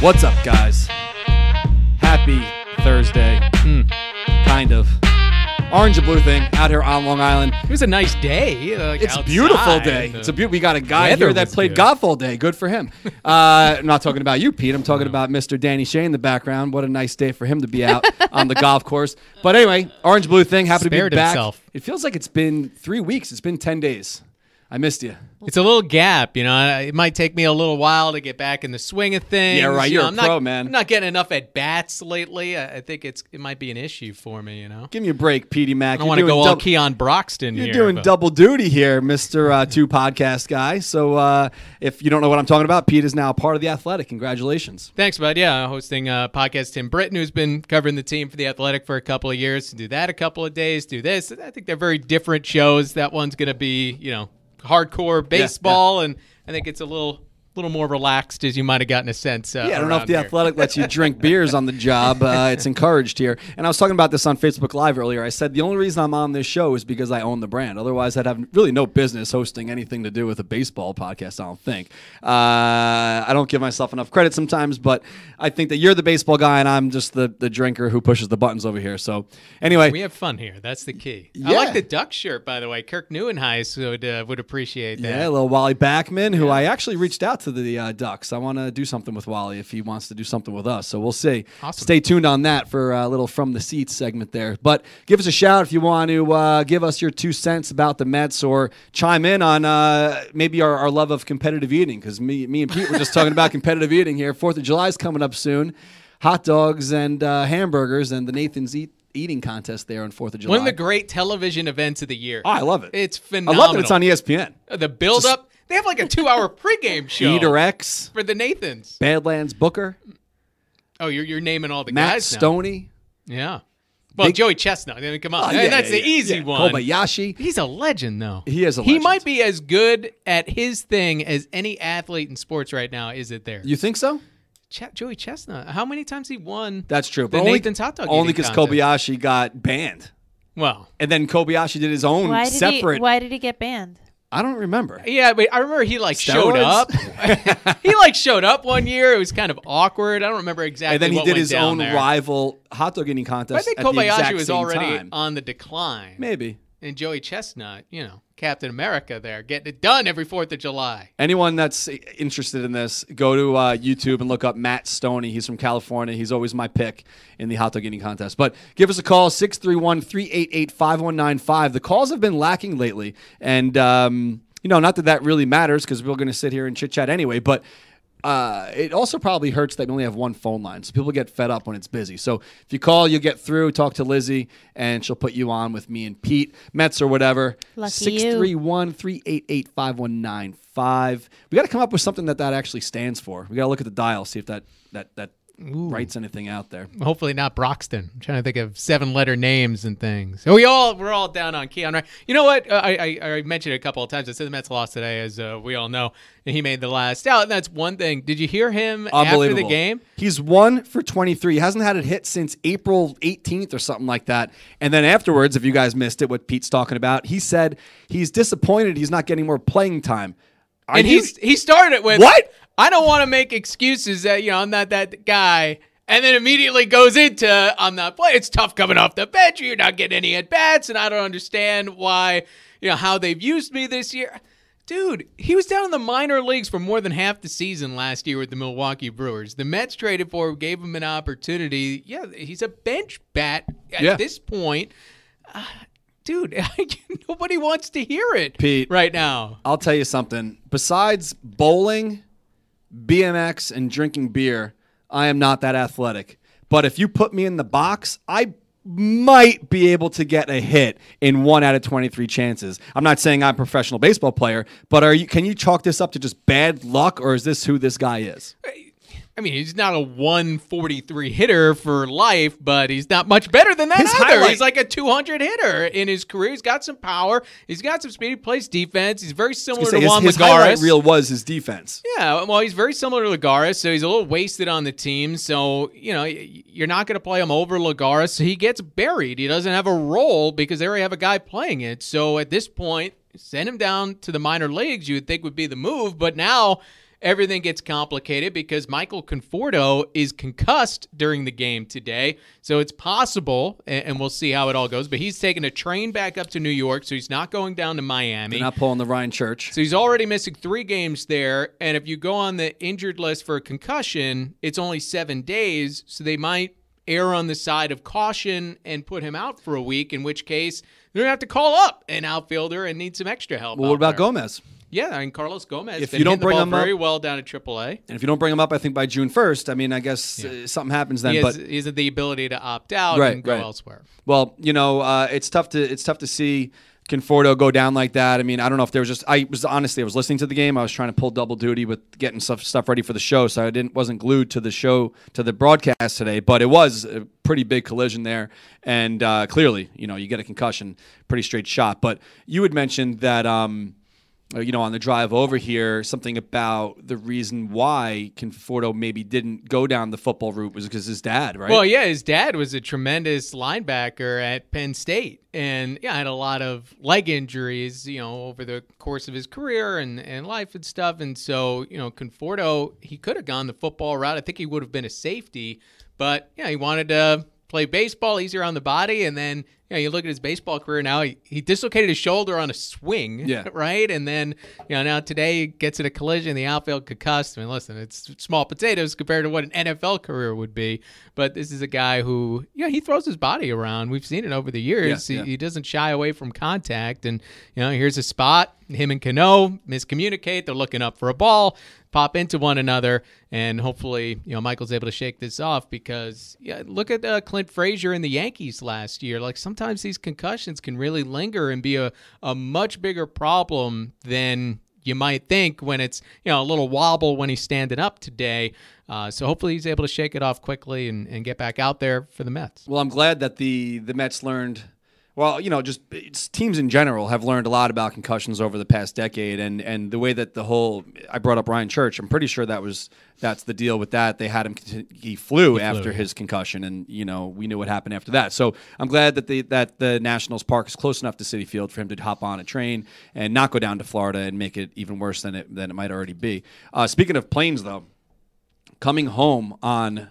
What's up, guys? Happy Thursday. Hmm. Kind of. Orange and blue thing out here on Long Island. It was a nice day. Like It's a beautiful day. It's a beautiful. We got a guy weather here that played good. golf all day. Good for him. Uh, I'm not talking about you, Pete. I'm talking about Mr. Danny Shea in the background. What a nice day for him to be out on the golf course. But anyway, orange blue thing. Happy to be back. himself. It feels like it's been three weeks. It's been ten days. I missed you. It's a little gap, you know. It might take me a little while to get back in the swing of things. Yeah, right. You You're know, a I'm pro, not, man. I'm not getting enough at bats lately. I, I think it's it might be an issue for me. You know, Give me a break, Petey Mac. I want to go all Keon Broxton You're here. doing but- double duty here, Mister uh, Two Podcast guy. So uh, if you don't know what I'm talking about, Pete is now part of the Athletic. Congratulations. Thanks, bud. Yeah, hosting uh, podcast Tim Britton, who's been covering the team for the Athletic for a couple of years. Do that a couple of days. Do this. I think they're very different shows. That one's going to be, you know, hardcore baseball, and I think it's a little, little more relaxed, as you might have gotten a sense. Uh, Yeah, I don't know if the here. Athletic lets you drink beers on the job. Uh, it's encouraged here. And I was talking about this on Facebook Live earlier. I said the only reason I'm on this show is because I own the brand. Otherwise, I'd have really no business hosting anything to do with a baseball podcast. I don't think. Uh, I don't give myself enough credit sometimes, but I think that you're the baseball guy and I'm just the the drinker who pushes the buttons over here. So anyway, We have fun here. That's the key. I like the duck shirt, by the way. Kirk Nieuwenhuis would uh, would appreciate that. Yeah, a little Wally Backman, who I actually reached out to the uh, Ducks. I want to do something with Wally if he wants to do something with us. So we'll see. Awesome. Stay tuned on that for a little from the seats segment there. But give us a shout if you want to uh, give us your two cents about the Mets or chime in on uh, maybe our, our love of competitive eating because me, me and Pete were just talking about competitive eating here. Fourth of July is coming up soon. Hot dogs and uh, hamburgers and the Nathan's Eat Eating contest there on Fourth of July. One of the great television events of the year. oh, I love it. It's phenomenal. I love that it's on ESPN. Uh, The build up. They have like a two hour pregame show Eater X, for the Nathans. Badlands Booker. Oh, you're you're naming all the Matt guys now. Stoney, Yeah. Well, Big- Joey Chestnut. I mean, come on. Oh, Hey, yeah, that's yeah, the yeah, easy yeah. one. Kobayashi. He's a legend, though. He is a He might be as good at his thing as any athlete in sports right now. Is it there? You think so? Ch- Joey Chestnut. How many times he won? That's true. The But only, Nathan's hot dog only because contest. Kobayashi got banned, Well, and then Kobayashi did his own Why did separate. he? Why did he get banned? I don't remember. yeah, but I remember he like showed up. he like showed up one year. It was kind of awkward. I don't remember exactly. and then he did his own there. rival hot dog eating contest. But I think at the exact Kobayashi was already time. on the decline. Maybe And Joey Chestnut, you know, Captain America there, getting it done every 4th of July. anyone that's interested in this, go to uh, YouTube and look up Matt Stoney. He's from California. He's always my pick in the hot dog eating contest. But give us a call 631-388-5195. The calls have been lacking lately, and um, you know, not that that really matters because we're going to sit here and chit chat anyway. But uh, it also probably hurts that we only have one phone line, so people get fed up when it's busy. So if you call, you'll get through. Talk to Lizzie, and she'll put you on with me and Pete Mets or whatever. Lucky you. 631 388 5195. We got to come up with something that that actually stands for. We got to look at the dial, see if that that that writes anything out there. Hopefully not Broxton. I'm trying to think of seven letter names and things. So we all we're all down on Keon, right? You know what? Uh, I, I I mentioned it a couple of times. I said the Mets lost today, as uh, we all know, and he made the last out. And that's one thing. Did you hear him after the game? He's one for 23. He hasn't had it hit since April 18th or something like that. And then afterwards, if you guys missed it, what Pete's talking about, he said he's disappointed he's not getting more playing time. Are and he's he started it with What? I don't want to make excuses that you know I'm not that guy, and then immediately goes into I'm not playing. It's tough coming off the bench. You're not getting any at bats, and I don't understand why you know how they've used me this year. Dude, he was down in the minor leagues for more than half the season last year with the Milwaukee Brewers. The Mets traded for him, gave him an opportunity. Yeah, he's a bench bat at Yeah. this point. Uh, dude, nobody wants to hear it Pete. right now. I'll tell you something. Besides bowling, BMX, and drinking beer, I am not that athletic. But if you put me in the box, I might be able to get a hit in one out of 23 chances. I'm not saying I'm a professional baseball player, but are you can you chalk this up to just bad luck or is this who this guy is? Uh, I mean, he's not a 143 hitter for life, but he's not much better than that His either. highlight- He's like a 200 hitter in his career. He's got some power. He's got some speed. He plays defense. He's very similar to his Juan his highlight Lagares. reel was his defense. Yeah, well, he's very similar to Lagares, so he's a little wasted on the team. So, you know, you're not going to play him over Lagares. So he gets buried. He doesn't have a role because they already have a guy playing it. So at this point, send him down to the minor leagues, you would think would be the move. But now everything gets complicated because Michael Conforto is concussed during the game today. So it's possible, and, we'll see how it all goes. But he's taking a train back up to New York, so he's not going down to Miami. They're not pulling the Ryan Church. So he's already missing three games there. And if you go on the injured list for a concussion, it's only seven days. So they might err on the side of caution and put him out for a week, in which case they're going to have to call up an outfielder and need some extra help. Well, what about there. Gomez? Yeah, I mean, Carlos Gomez. If you don't bring him up- very well down at AAA. And if you don't bring him up, I think by June 1st, I mean, I guess uh, something happens then. He has, but he has the ability to opt out Right, and go right. elsewhere. Well, you know, uh, it's tough to it's tough to see Conforto go down like that. I mean, I don't know if there was just I was honestly I was listening to the game. I was trying to pull double duty with getting stuff stuff ready for the show, so I didn't wasn't glued to the show to the broadcast today. But it was a pretty big collision there, and uh, clearly, you know, you get a concussion, pretty straight shot. But you had mentioned that. Um, Uh, you know, on the drive over here, something about the reason why Conforto maybe didn't go down the football route was because his dad, right? Well, yeah, his dad was a tremendous linebacker at Penn State, and yeah, had a lot of leg injuries, you know, over the course of his career and, and life and stuff. And so, you know, Conforto, he could have gone the football route. I think he would have been a safety, but yeah, he wanted to play baseball, easier on the body, and then. You, know, you look at his baseball career now. He, he dislocated his shoulder on a swing, Yeah. right? And then, you know, now today he gets in a collision, the outfield concussed. I mean, listen, it's small potatoes compared to what an NFL career would be. But this is a guy who, yeah, he throws his body around. We've seen it over the years. Yeah, yeah. He, he doesn't shy away from contact. And, you know, here's a spot. Him and Cano miscommunicate. They're looking up for a ball, pop into one another, and hopefully, you know, Michael's able to shake this off because, yeah, look at uh, Clint Frazier and the Yankees last year. Like sometimes these concussions can really linger and be a, a much bigger problem than you might think when it's you know a little wobble when he's standing up today. Uh, so hopefully he's able to shake it off quickly and, and get back out there for the Mets. Well, I'm glad that the the Mets learned. Well, you know, just it's, teams in general have learned a lot about concussions over the past decade, and and the way that the whole I brought up Ryan Church. I'm pretty sure that was that's the deal with that. They had him he flew after his concussion, and you know we knew what happened after that. So I'm glad that the that the Nationals Park is close enough to Citi Field for him to hop on a train and not go down to Florida and make it even worse than it than it might already be. Uh, speaking of planes, though, coming home on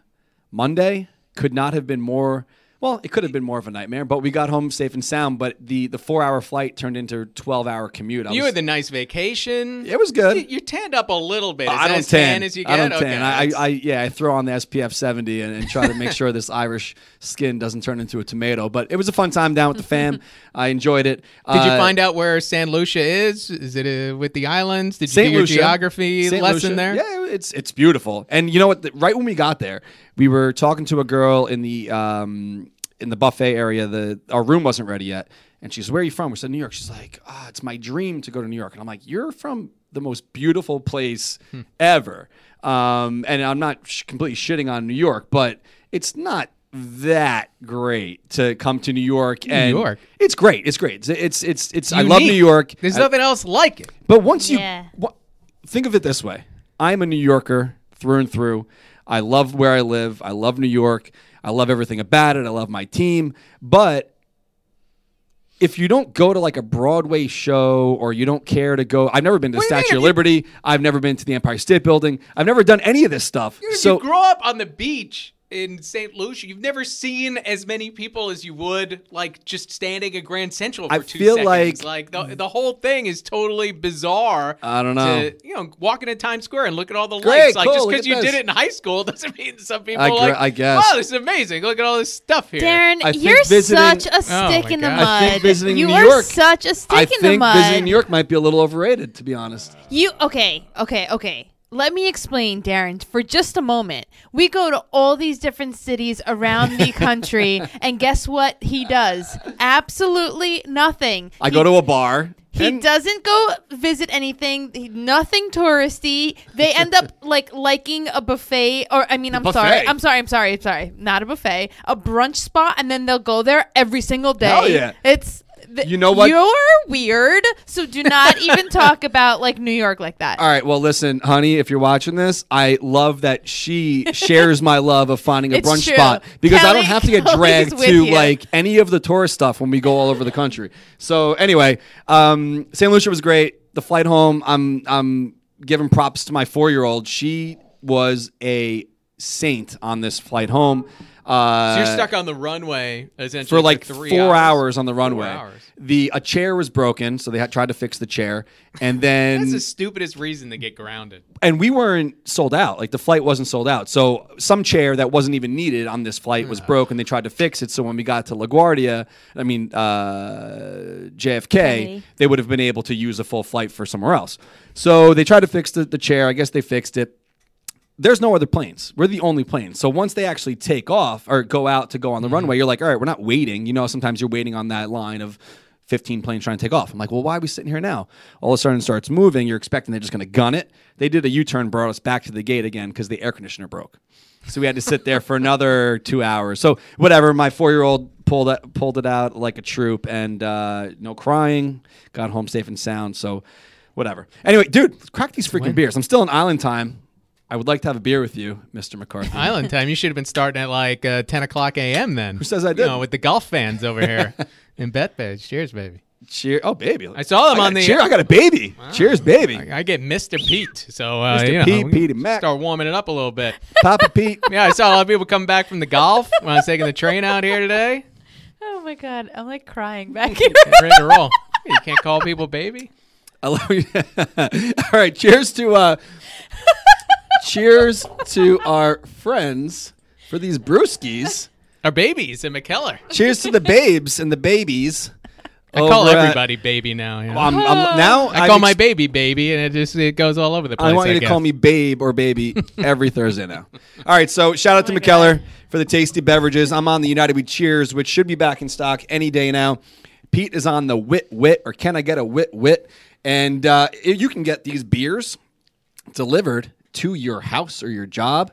Monday could not have been more. Well, it could have been more of a nightmare, but we got home safe and sound. But the the four hour flight turned into a twelve hour commute. I You was- had the nice vacation. It was good. You, you tanned up a little bit. Is I don't tan as you get? I don't okay, tan. I, I, yeah, I throw on the SPF 70 and, and try to make sure this Irish skin doesn't turn into a tomato. But it was a fun time down with the fam. I enjoyed it. Did you Uh, find out where San Lucia is? Is it uh, with the islands? Did you St. do your Lucia. geography St. lesson Lucia. there? Yeah, it's it's beautiful. And you know what? The- Right when we got there, we were talking to a girl in the um, in the buffet area. The our room wasn't ready yet, and she's, "Where are you from?" We said, "New York." She's like, "Ah, it's my dream to go to New York." And I'm like, "You're from the most beautiful place Hmm. ever." Um, and I'm not sh- completely shitting on New York, but it's not that great to come to New York. and York. It's great. It's great. It's it's it's. it's I love New York. There's I- nothing else like it. but once you Yeah. wha- think of it this way, I'm a New Yorker through and through. I love where I live. I love New York. I love everything about it. I love my team. But if you don't go to like a Broadway show or you don't care to go, I've never been to the you mean? Statue of Liberty. I've never been to the Empire State Building. I've never done any of this stuff. Dude, so you grow up on the beach in St. Lucia. You've never seen as many people as you would like just standing at Grand Central for I two feel seconds. like- like the, the whole thing is totally bizarre. I don't know. To, you know, walking in Times Square and look at all the Great, lights. Like cool, just because you this. did it in high school doesn't mean some people I are gr- like, I guess. wow, this is amazing. Look at all this stuff here. Darren, I you're visiting- such a Oh stick my in the mud. I think visiting you New are York- such a stick I in the think mud. visiting New York might be a little overrated, to be honest. You okay? Okay, okay. Let me explain, Darren, for just a moment. We go to all these different cities around the country, and guess what he does? Absolutely nothing. I He- go to a bar. He and- doesn't go visit anything. He, nothing touristy. They end up like liking a buffet, or I mean, I'm sorry. I'm sorry, I'm sorry, I'm sorry, not a buffet, a brunch spot, and then they'll go there every single day. Hell yeah. It's th- You know what? You're weird, so do not even talk about like New York like that. All right. Well, listen, honey, if you're watching this, I love that she shares my love of finding a It's brunch true. spot because I Kelly- don't have to get Kelly's dragged with to you. like any of the tourist stuff when we go all over the country. So anyway, um, St. Lucia was great. The flight home, I'm I'm giving props to my four year old. She was a saint on this flight home. Uh, So you're stuck on the runway essentially for like three four hours. on the runway. hours. The a chair was broken, so they had tried to fix the chair, and then That's the stupidest reason to get grounded. and we weren't sold out. Like the flight wasn't sold out. So some chair that wasn't even needed on this flight was broke, and they tried to fix it. So when we got to LaGuardia, I mean uh, JFK, Kennedy. they would have been able to use a full flight for somewhere else. So they tried to fix the, the chair. I guess they fixed it. There's no other planes. We're the only plane. So once they actually take off or go out to go on the runway, you're like, all right, we're not waiting. You know, sometimes you're waiting on that line of 15 planes trying to take off. I'm like, well, why are we sitting here now? All of a sudden it starts moving. You're expecting they're just going to gun it. They did a U turn, brought us back to the gate again because the air conditioner broke. So we had to sit there for another two hours. So whatever, my four year old pulled it, pulled it out like a troop and uh, no crying, got home safe and sound. So whatever. Anyway, dude, crack these freaking beers. I'm still in island time. I would like to have a beer with you, Mr. McCarthy. Island time. You should have been starting at like uh, 10 o'clock a.m. then. Who says I didn't? know, with the golf fans over here in Bethpage. Cheers, baby. Cheer. Oh, baby. I saw them I on got- the. cheer. I got a baby. Cheers, baby. I, I get Mr. Pete. So, uh, Mr. you know, Pete, we Petey Mac. start warming it up a little bit. Papa Pete. Yeah, I saw a lot of people come back from the golf when I was taking the train out here today. Oh my god, I'm like crying back here. Ready to roll. You can't call people baby. I love you. All right. Cheers to uh cheers to our friends for these brewskis. Our babies in Mikkeller. Cheers to the babes and the babies. I call over at- everybody baby now. You know? I'm, I'm, now I call I've my ex- baby baby, and it just it goes all over the place. I want you to guess. call me babe or baby every Thursday now. All right, so shout out to my Mikkeller for the tasty beverages. I'm on the United We Cheers, which should be back in stock any day now. Pete is on the Wit Wit, or can I get a Wit Wit? And uh, you can get these beers delivered to your house or your job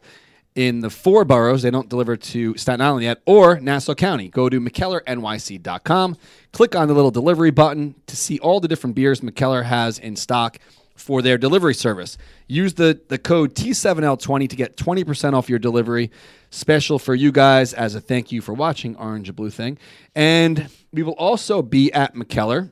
in the four boroughs. They don't deliver to Staten Island yet, or Nassau County. Go to MikkellerNYC.com. Click on the little delivery button to see all the different beers Mikkeller has in stock for their delivery service. Use the, the code T7L20 to get 20% off your delivery. Special for you guys as a thank you for watching Orange and Blue Thing. And we will also be at Mikkeller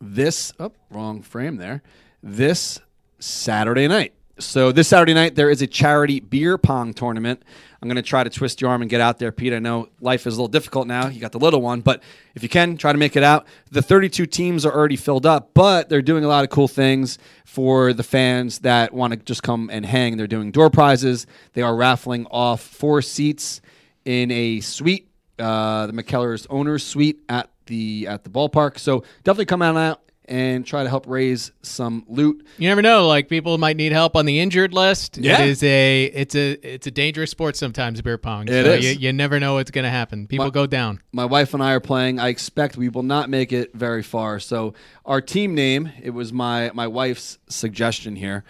this oh, wrong frame there this saturday night so this saturday night there is a charity beer pong tournament. I'm going to try to twist your arm and get out there pete. I know life is a little difficult now. You got the little one but if you can try to make it out. The 32 teams are already filled up but they're doing a lot of cool things for the fans that want to just come and hang. They're doing door prizes. They are raffling off four seats in a suite uh, the Mikkeller's owner's suite at the at the ballpark. So definitely come on out and try to help raise some loot. You never know. Like people might need help on the injured list. Yeah. It is a it's a it's a dangerous sport sometimes. Beer pong. It so is. You, you never know what's going to happen. People My- go down. My wife and I are playing. I expect we will not make it very far. So our team name, it was my my wife's suggestion here.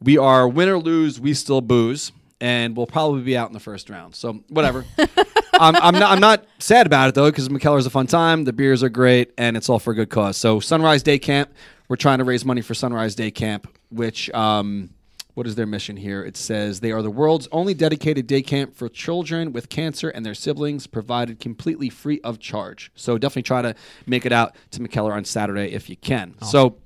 We are win or lose, we still booze, and we'll probably be out in the first round. So whatever. I'm, I'm not I'm not sad about it though because Mikkeller's a fun time. The beers are great, and it's all for a good cause. So Sunrise Day Camp, we're trying to raise money for Sunrise Day Camp, which um, what is their mission here? It says they are the world's only dedicated day camp for children with cancer and their siblings, provided completely free of charge. So definitely try to make it out to McKellar on Saturday if you can. So,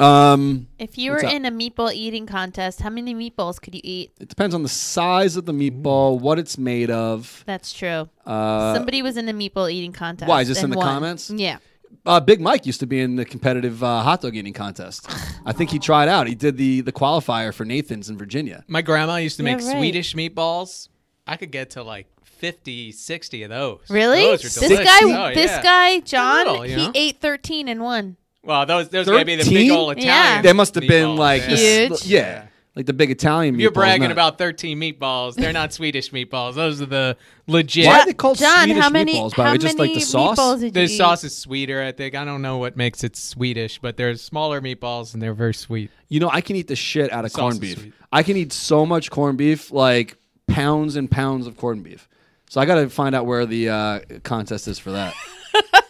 um, If you were in a meatball eating contest, how many meatballs could you eat? it depends on the size of the meatball, what it's made of. That's true. Uh, Somebody was in a meatball eating contest. Why, is this in the won. comments? Yeah. Uh, Big Mike used to be in the competitive uh, hot dog eating contest. I think he tried out. He did the the qualifier for Nathan's in Virginia. My grandma used to Yeah, make right. Swedish meatballs. I could get to like 50, 60 of those. Really? Those are This delicious. guy, Oh, this yeah. guy, John, little, you he know? ate 13 and won. Well, those those gotta be the 13? big old Yeah. Italian. They must have been meatballs, like yeah. the s- Huge. yeah, like the big Italian. If you're bragging not- about 13 meatballs. They're not Swedish meatballs. Those are the legit. Why are they called John, Swedish how many, meatballs? By the how way, just like many the sauce. meatballs did you The eat? sauce is sweeter, I think. I don't know what makes it Swedish, but they're smaller meatballs and they're very sweet. You know, I can eat the shit out of Sauce corned is beef. sweet. I can eat so much corned beef, like pounds and pounds of corned beef. So I got to find out where the uh, contest is for that.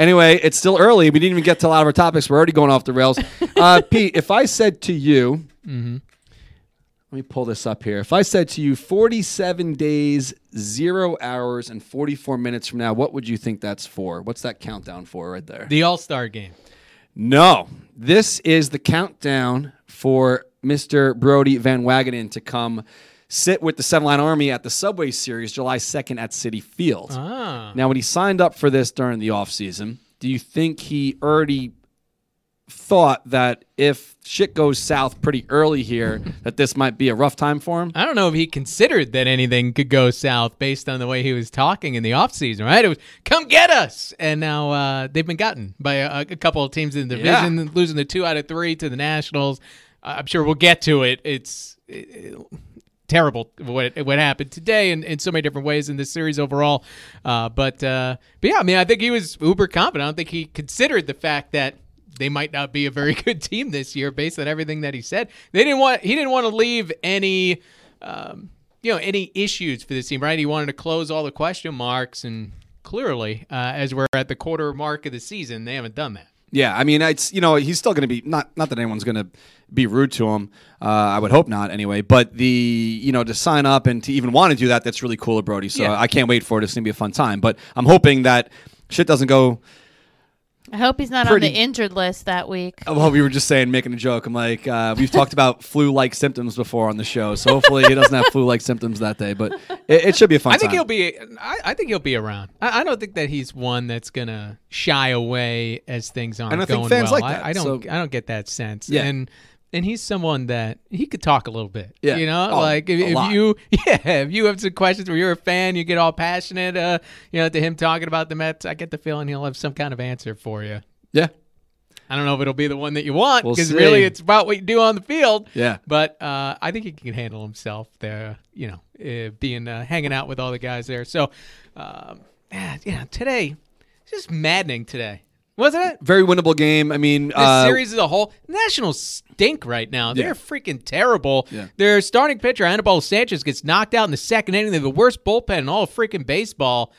anyway, it's still early. We didn't even get to a lot of our topics. We're already going off the rails. Uh, Pete, if I said to you, Mm-hmm. let me pull this up here. If I said to you 47 days, zero hours, and 44 minutes from now, what would you think that's for? What's that countdown for right there? The All Star game. No, this is the countdown for Mr. Brodie Van Wagenen to come sit with the Seven Line Army at the Subway Series July 2nd at Citi Field. Ah. Now, when he signed up for this during the offseason, do you think he already thought that if shit goes south pretty early here, that this might be a rough time for him? I don't know if he considered that anything could go south based on the way he was talking in the offseason, right? It was, come get us. And now uh, they've been gotten by a, a couple of teams in the division, Yeah. losing the two out of three to the Nationals. I'm sure we'll get to it. It's it, terrible what what happened today in, in so many different ways in this series overall. Uh, but, uh, but yeah, I mean, I think he was uber confident. I don't think he considered the fact that they might not be a very good team this year based on everything that he said. They didn't want he didn't want to leave any um, you know any issues for this team, right? He wanted to close all the question marks, and clearly, uh, as we're at the quarter mark of the season, they haven't done that. Yeah, I mean, it's you know he's still going to be not not that anyone's going to be rude to him. Uh, I would hope not, anyway. But the you know to sign up and to even want to do that, that's really cool of Brody. So Yeah. I can't wait for it. It's going to be a fun time. But I'm hoping that shit doesn't go. I hope he's not Pretty- on the injured list that week. Well, we were just saying, making a joke. I'm like, uh, we've talked about flu-like symptoms before on the show, so hopefully he doesn't have flu-like symptoms that day. But it, it should be a fun. I think time. he'll be. I, I think he'll be around. I, I don't think that he's one that's gonna shy away as things aren't And I think going fans well. like that, I, I don't. so- I don't get that sense. Yeah. And and he's someone that he could talk a little bit. Yeah. You know, Oh, like if, if you, yeah, if you have some questions where you're a fan, you get all passionate. Uh, you know, to him talking about the Mets, I get the feeling he'll have some kind of answer for you. Yeah, I don't know if it'll be the one that you want We'll because really it's about what you do on the field. yeah. But uh, I think he can handle himself there, you know, uh, being uh, hanging out with all the guys there. So, um, yeah, yeah, today, it's just maddening today, wasn't it? Very winnable game. I mean, This uh, series as a whole, Nationals stink right now. They're Yeah. freaking terrible. Yeah. Their starting pitcher, Anibal Sanchez, gets knocked out in the second inning. They have the worst bullpen in all of freaking baseball.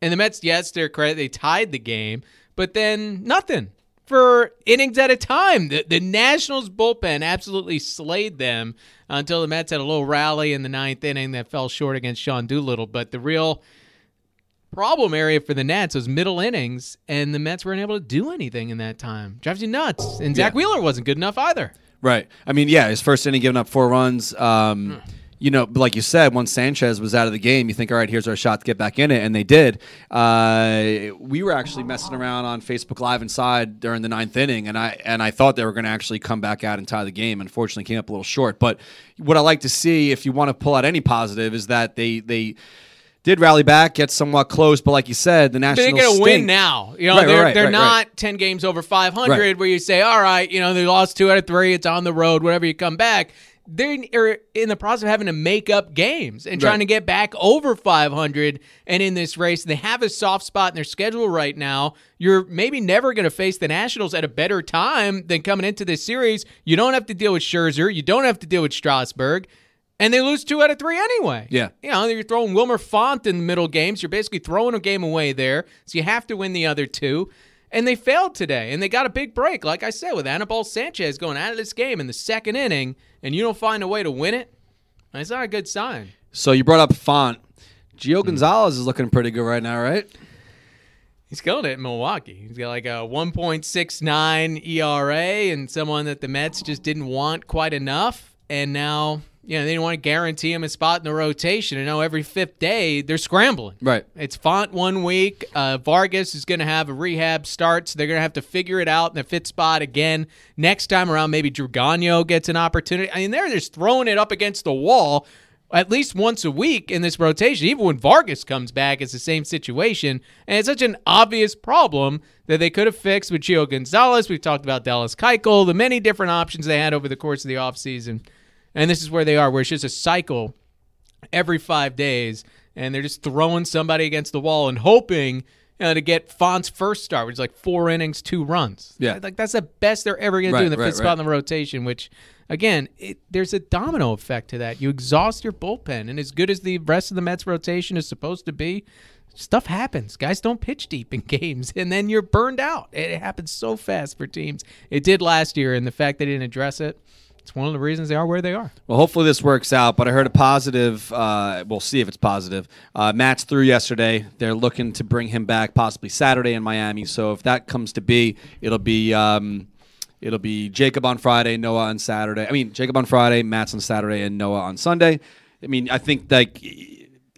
And the Mets, yes, their credit, they tied the game, but then nothing for innings at a time. The, the Nationals bullpen absolutely slayed them until the Mets had a little rally in the ninth inning that fell short against Sean Doolittle. But the real problem area for the Nats was middle innings, and the Mets weren't able to do anything in that time. Drives you nuts. And Zack Yeah. Wheeler wasn't good enough either. Right. I mean, yeah, his first inning giving up four runs. Um, You know, like you said, once Sanchez was out of the game, you think, all right, here's our shot to get back in it, and they did. Uh, we were actually messing around on Facebook Live inside during the ninth inning, and I and I thought they were going to actually come back out and tie the game. Unfortunately, came up a little short. But what I like to see, if you want to pull out any positive, is that they they did rally back, get somewhat close, but like you said, the Nationals They're going to win now. You know, Right, they're, right, they're right, not. 10 games over 500 Right. where you say, all right, you know, they lost two out of three. It's on the road, whatever you come back. They're are er, in the process of having to make up games and trying to get back over 500 and in this race. They have a soft spot in their schedule right now. You're maybe never going to face the Nationals at a better time than coming into this series. You don't have to deal with Scherzer. You don't have to deal with Strasburg. And they lose two out of three anyway. Yeah. You know, you're throwing Wilmer Font in the middle games. You're basically throwing a game away there. So you have to win the other two. And they failed today. And they got a big break, like I said, with Anibal Sanchez going out of this game in the second inning, and you don't find a way to win it. That's not a good sign. So you brought up Font. Gio hmm. Gonzalez is looking pretty good right now, right? He's killing it in Milwaukee. He's got like a 1.69 ERA and someone that the Mets just didn't want quite enough. And now, you know, they didn't want to guarantee him a spot in the rotation. And now every fifth day, they're scrambling. Right. It's Font one week. Uh, Vargas is going to have a rehab start, so they're going to have to figure it out in the fifth spot again. Next time around, maybe Drew Gagnon gets an opportunity. I mean, they're just throwing it up against the wall at least once a week in this rotation. Even when Vargas comes back, it's the same situation. And it's such an obvious problem that they could have fixed with Gio Gonzalez. We've talked about Dallas Keuchel, the many different options they had over the course of the offseason. And this is where they are, where it's just a cycle every five days, and they're just throwing somebody against the wall and hoping you know, to get Font's first start, which is like four innings, two runs. Yeah. like that's the best they're ever going to do in the right, fifth spot in the rotation. Which, again, it, there's a domino effect to that. You exhaust your bullpen, and as good as the rest of the Mets rotation is supposed to be. Stuff happens. Guys don't pitch deep in games, and then you're burned out. It happens so fast for teams. It did last year, and the fact they didn't address it, it's one of the reasons they are where they are. Well, hopefully this works out. But I heard a positive. Uh, we'll see if it's positive. Uh, Matz threw yesterday. They're looking to bring him back possibly Saturday in Miami. So if that comes to be, it'll be um, It'll be Jacob on Friday, Noah on Saturday. I mean, Jacob on Friday, Matz on Saturday, and Noah on Sunday. I mean, I think like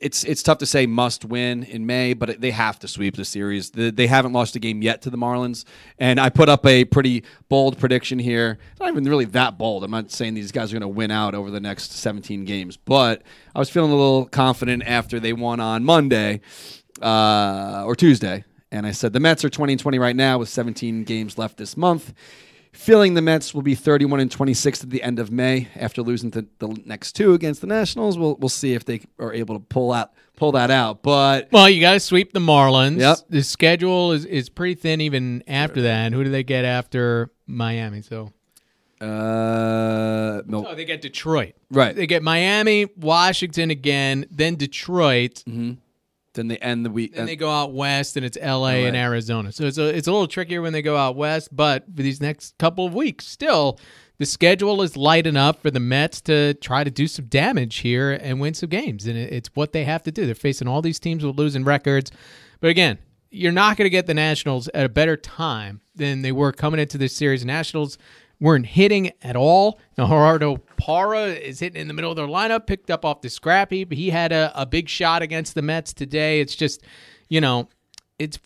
it's it's tough to say must win in May, but they have to sweep the series. The, they haven't lost a game yet to the Marlins, and I put up a pretty bold prediction here. It's not even really that bold. I'm not saying these guys are going to win out over the next 17 games, but I was feeling a little confident after they won on Monday uh, or Tuesday, and I said the Mets are 20 and 20 right now with 17 games left this month. Feeling the Mets will be 31 and 26 at the end of May after losing the, the next two against the Nationals. We'll we'll see if they are able to pull out pull that out. But Well, you got to sweep the Marlins. Yep. The schedule is, is pretty thin even after that. And who do they get after Miami? So uh, no, oh, they get Detroit. right. They get Miami, Washington again, then Detroit. Then they end the week. Then uh, they go out west, and it's L.A. and Arizona. So it's a it's a little trickier when they go out west. But for these next couple of weeks, still the schedule is light enough for the Mets to try to do some damage here and win some games, and it, it's what they have to do. They're facing all these teams with losing records, but again, you're not going to get the Nationals at a better time than they were coming into this series. Nationals weren't hitting at all. Now, Gerardo Parra is hitting in the middle of their lineup, picked up off the scrappy, but he had a, a big shot against the Mets today. It's just, you know, it's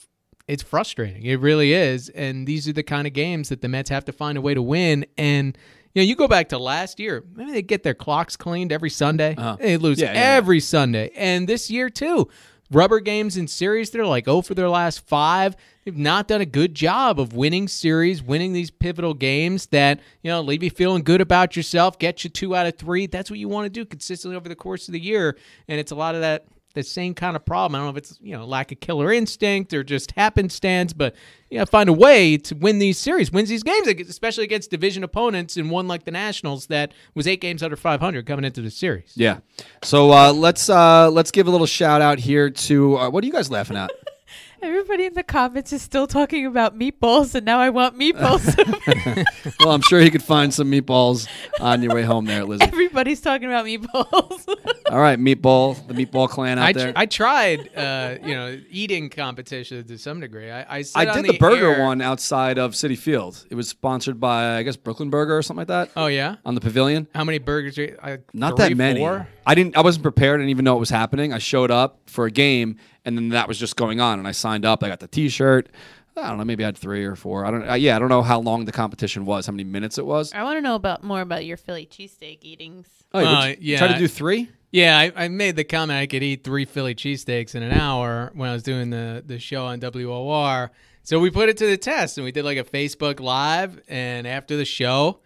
it's frustrating. It really is. And these are the kind of games that the Mets have to find a way to win. And you know, you go back to last year, maybe they get their clocks cleaned every Sunday. Uh-huh. They lose Yeah, yeah, yeah. every Sunday. And this year too. Rubber games in series, they're like oh for their last five. They've not done a good job of winning series, winning these pivotal games that, you know, leave you feeling good about yourself, get you two out of three. That's what you want to do consistently over the course of the year. And it's a lot of that the same kind of problem. I don't know if it's you know lack of killer instinct or just happenstance, but you know find a way to win these series, wins these games, especially against division opponents, and one like the Nationals that was eight games under 500 coming into the series. yeah. So uh, let's uh, let's give a little shout out here to uh, what are you guys laughing at? Everybody in the comments is still talking about meatballs, and now I want meatballs. well, I'm sure you could find some meatballs on your way home there, Lizzie. Everybody's talking about meatballs. All right, meatball, the meatball clan out I, there. tr- I tried, uh, you know, eating competition to some degree. I, I, I on did the, burger air- one outside of Citi Field. It was sponsored by, I guess, Brooklyn Burger or something like that Oh yeah, on the pavilion. how many burgers? Are you, uh, Not three, that many. four? I didn't. I wasn't prepared. I didn't even know it was happening. I showed up for a game, and then that was just going on. And I signed up. I got the T-shirt. I don't know. Maybe I had three or four. I don't. Uh, yeah, I don't know how long the competition was. How many minutes it was. I want to know about more about your Philly cheesesteak eatings. Oh, Uh, you yeah, Try to do three. Yeah, I, I made the comment I could eat three Philly cheesesteaks in an hour when I was doing the, the show on WOR. So we put it to the test and we did like a Facebook Live. And after the show,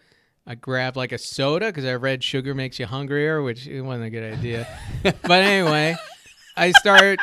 I grabbed like a soda because I read sugar makes you hungrier, which wasn't a good idea. but anyway, I started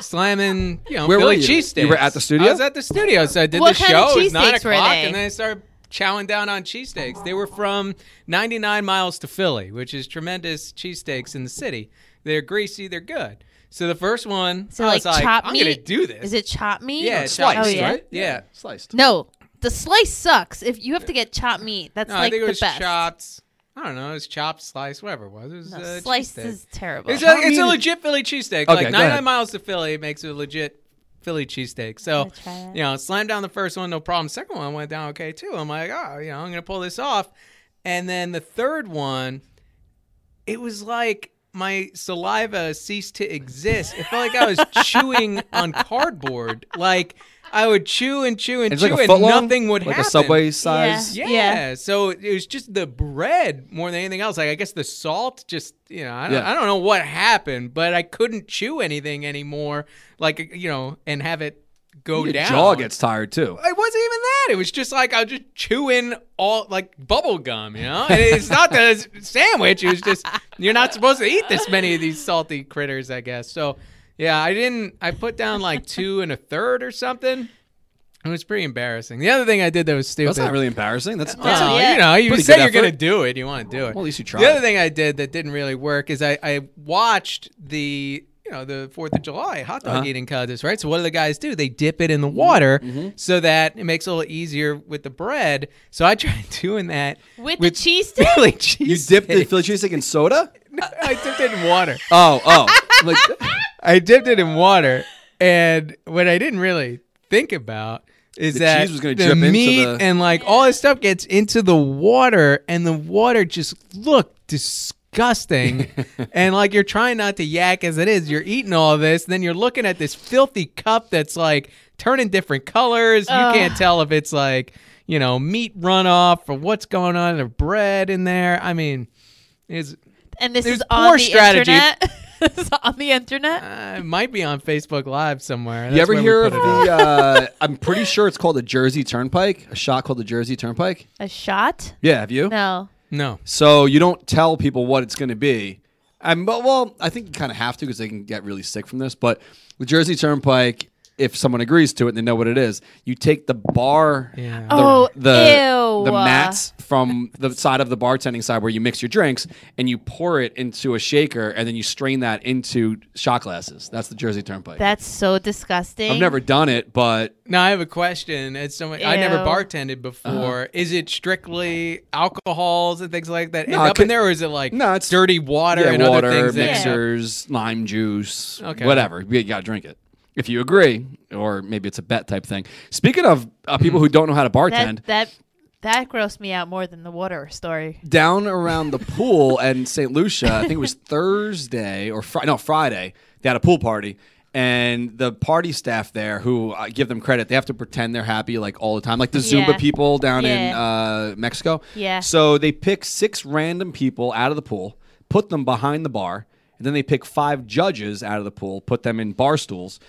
slamming, you know, Where were Philly you? cheesesteaks. You were at the studio? I was at the studio. So I did What the kind of show. It was nine cheesesteaks were o'clock. they? And then I started chowing down on cheesesteaks. They were from 99 miles to Philly, which is tremendous cheesesteaks in the city. They're greasy, they're good. So the first one, So I like was like, chopped I'm meat. gonna do this. Is it chopped meat? Yeah, It's chopped sliced, Oh, yeah? right? Yeah. sliced. No, the slice sucks. If you have to get chopped meat, that's No, like I think it the was best. chopped. I don't know. It was chopped, sliced, whatever it was. It was No, uh, sliced cheesesteak. is terrible. It's a, Chopped it's a legit Philly cheesesteak. Okay, like 99 miles to Philly makes it a legit Philly cheesesteak. So, Gotta try that. you know, slam down the first one, no problem. Second one went down okay too. I'm like, oh, you know, I'm gonna pull this off. And then the third one, it was like my saliva ceased to exist. It felt like I was chewing on cardboard. Like I would chew and chew and It's chew, like and foot long, nothing would like happen. Like a subway size. Yeah. Yeah. So it was just the bread more than anything else. Like I guess the salt just you know I don't, Yeah. I don't know what happened, but I couldn't chew anything anymore. Like you know, and have it go down. Your down. jaw gets tired too. It wasn't even that. It was just like I was just chewing all like bubble gum, you know. And it's not the sandwich. It was just you're not supposed to eat this many of these salty critters, I guess. So yeah, I didn't. I put down like two and a third or something. It was pretty embarrassing. The other thing I did that was stupid. That's not really embarrassing. That's, that's Well, a- yeah. you know, you Pretty say you're going to do it. You want to do it. well, at least you tried. the other thing I did that didn't really work is I, I watched the you know the Fourth of July hot dog Uh-huh. eating contest, right? So what do the guys do? They dip it in the water Mm-hmm. so that it makes it a little easier with the bread. So I tried doing that With, with the cheesesteak? Philly cheese. you dipped the Philly cheesesteak in soda. I dipped it in water. Oh, oh, like I dipped it in water, and what I didn't really think about is The that cheese was gonna the drip into meat the- and like all this stuff gets into the water, and the water just looked disgusting. and like you're trying not to yak as it is, you're eating all this, and then you're looking at this filthy cup that's like turning different colors. You Ugh. can't tell if it's like you know meat runoff or what's going on, or bread in there. I mean, is And this is on poor the strategy. internet. this on the internet. uh, it might be on Facebook Live somewhere. you ever where hear of put it the? Uh, I'm pretty sure it's called the Jersey Turnpike. A shot called the Jersey Turnpike. A shot? Yeah, have you? No. No. So you don't tell people what it's going to be. But, well, I think you kind of have to because they can get really sick from this. But the Jersey Turnpike, if someone agrees to it and they know what it is, you take the bar, Yeah. the, Oh, the, ew. the mats from the side of the bartending side where you mix your drinks, and you pour it into a shaker, and then you strain that into shot glasses. That's the Jersey Turnpike. That's so disgusting. I've never done it, but Now I have a question. As someone I never bartended before. Is it strictly alcohols and things like that end Uh-huh. No, it up could- in there, or is it like No, it's- dirty water yeah, and water, other things? that- mixers, lime juice, Okay. whatever. You got to drink it. If you agree, or maybe it's a bet type thing. Speaking of uh, people who don't know how to bartend, that that that grossed me out more than the water story. down around the pool in St. Lucia, I think it was Thursday or Fri no Friday. They had a pool party, and the party staff there, who I give them credit, they have to pretend they're happy like all the time, like the Zumba Yeah. people down in Yeah. uh, Mexico. Yeah. So they pick six random people out of the pool, put them behind the bar, and then they pick five judges out of the pool, put them in bar stools.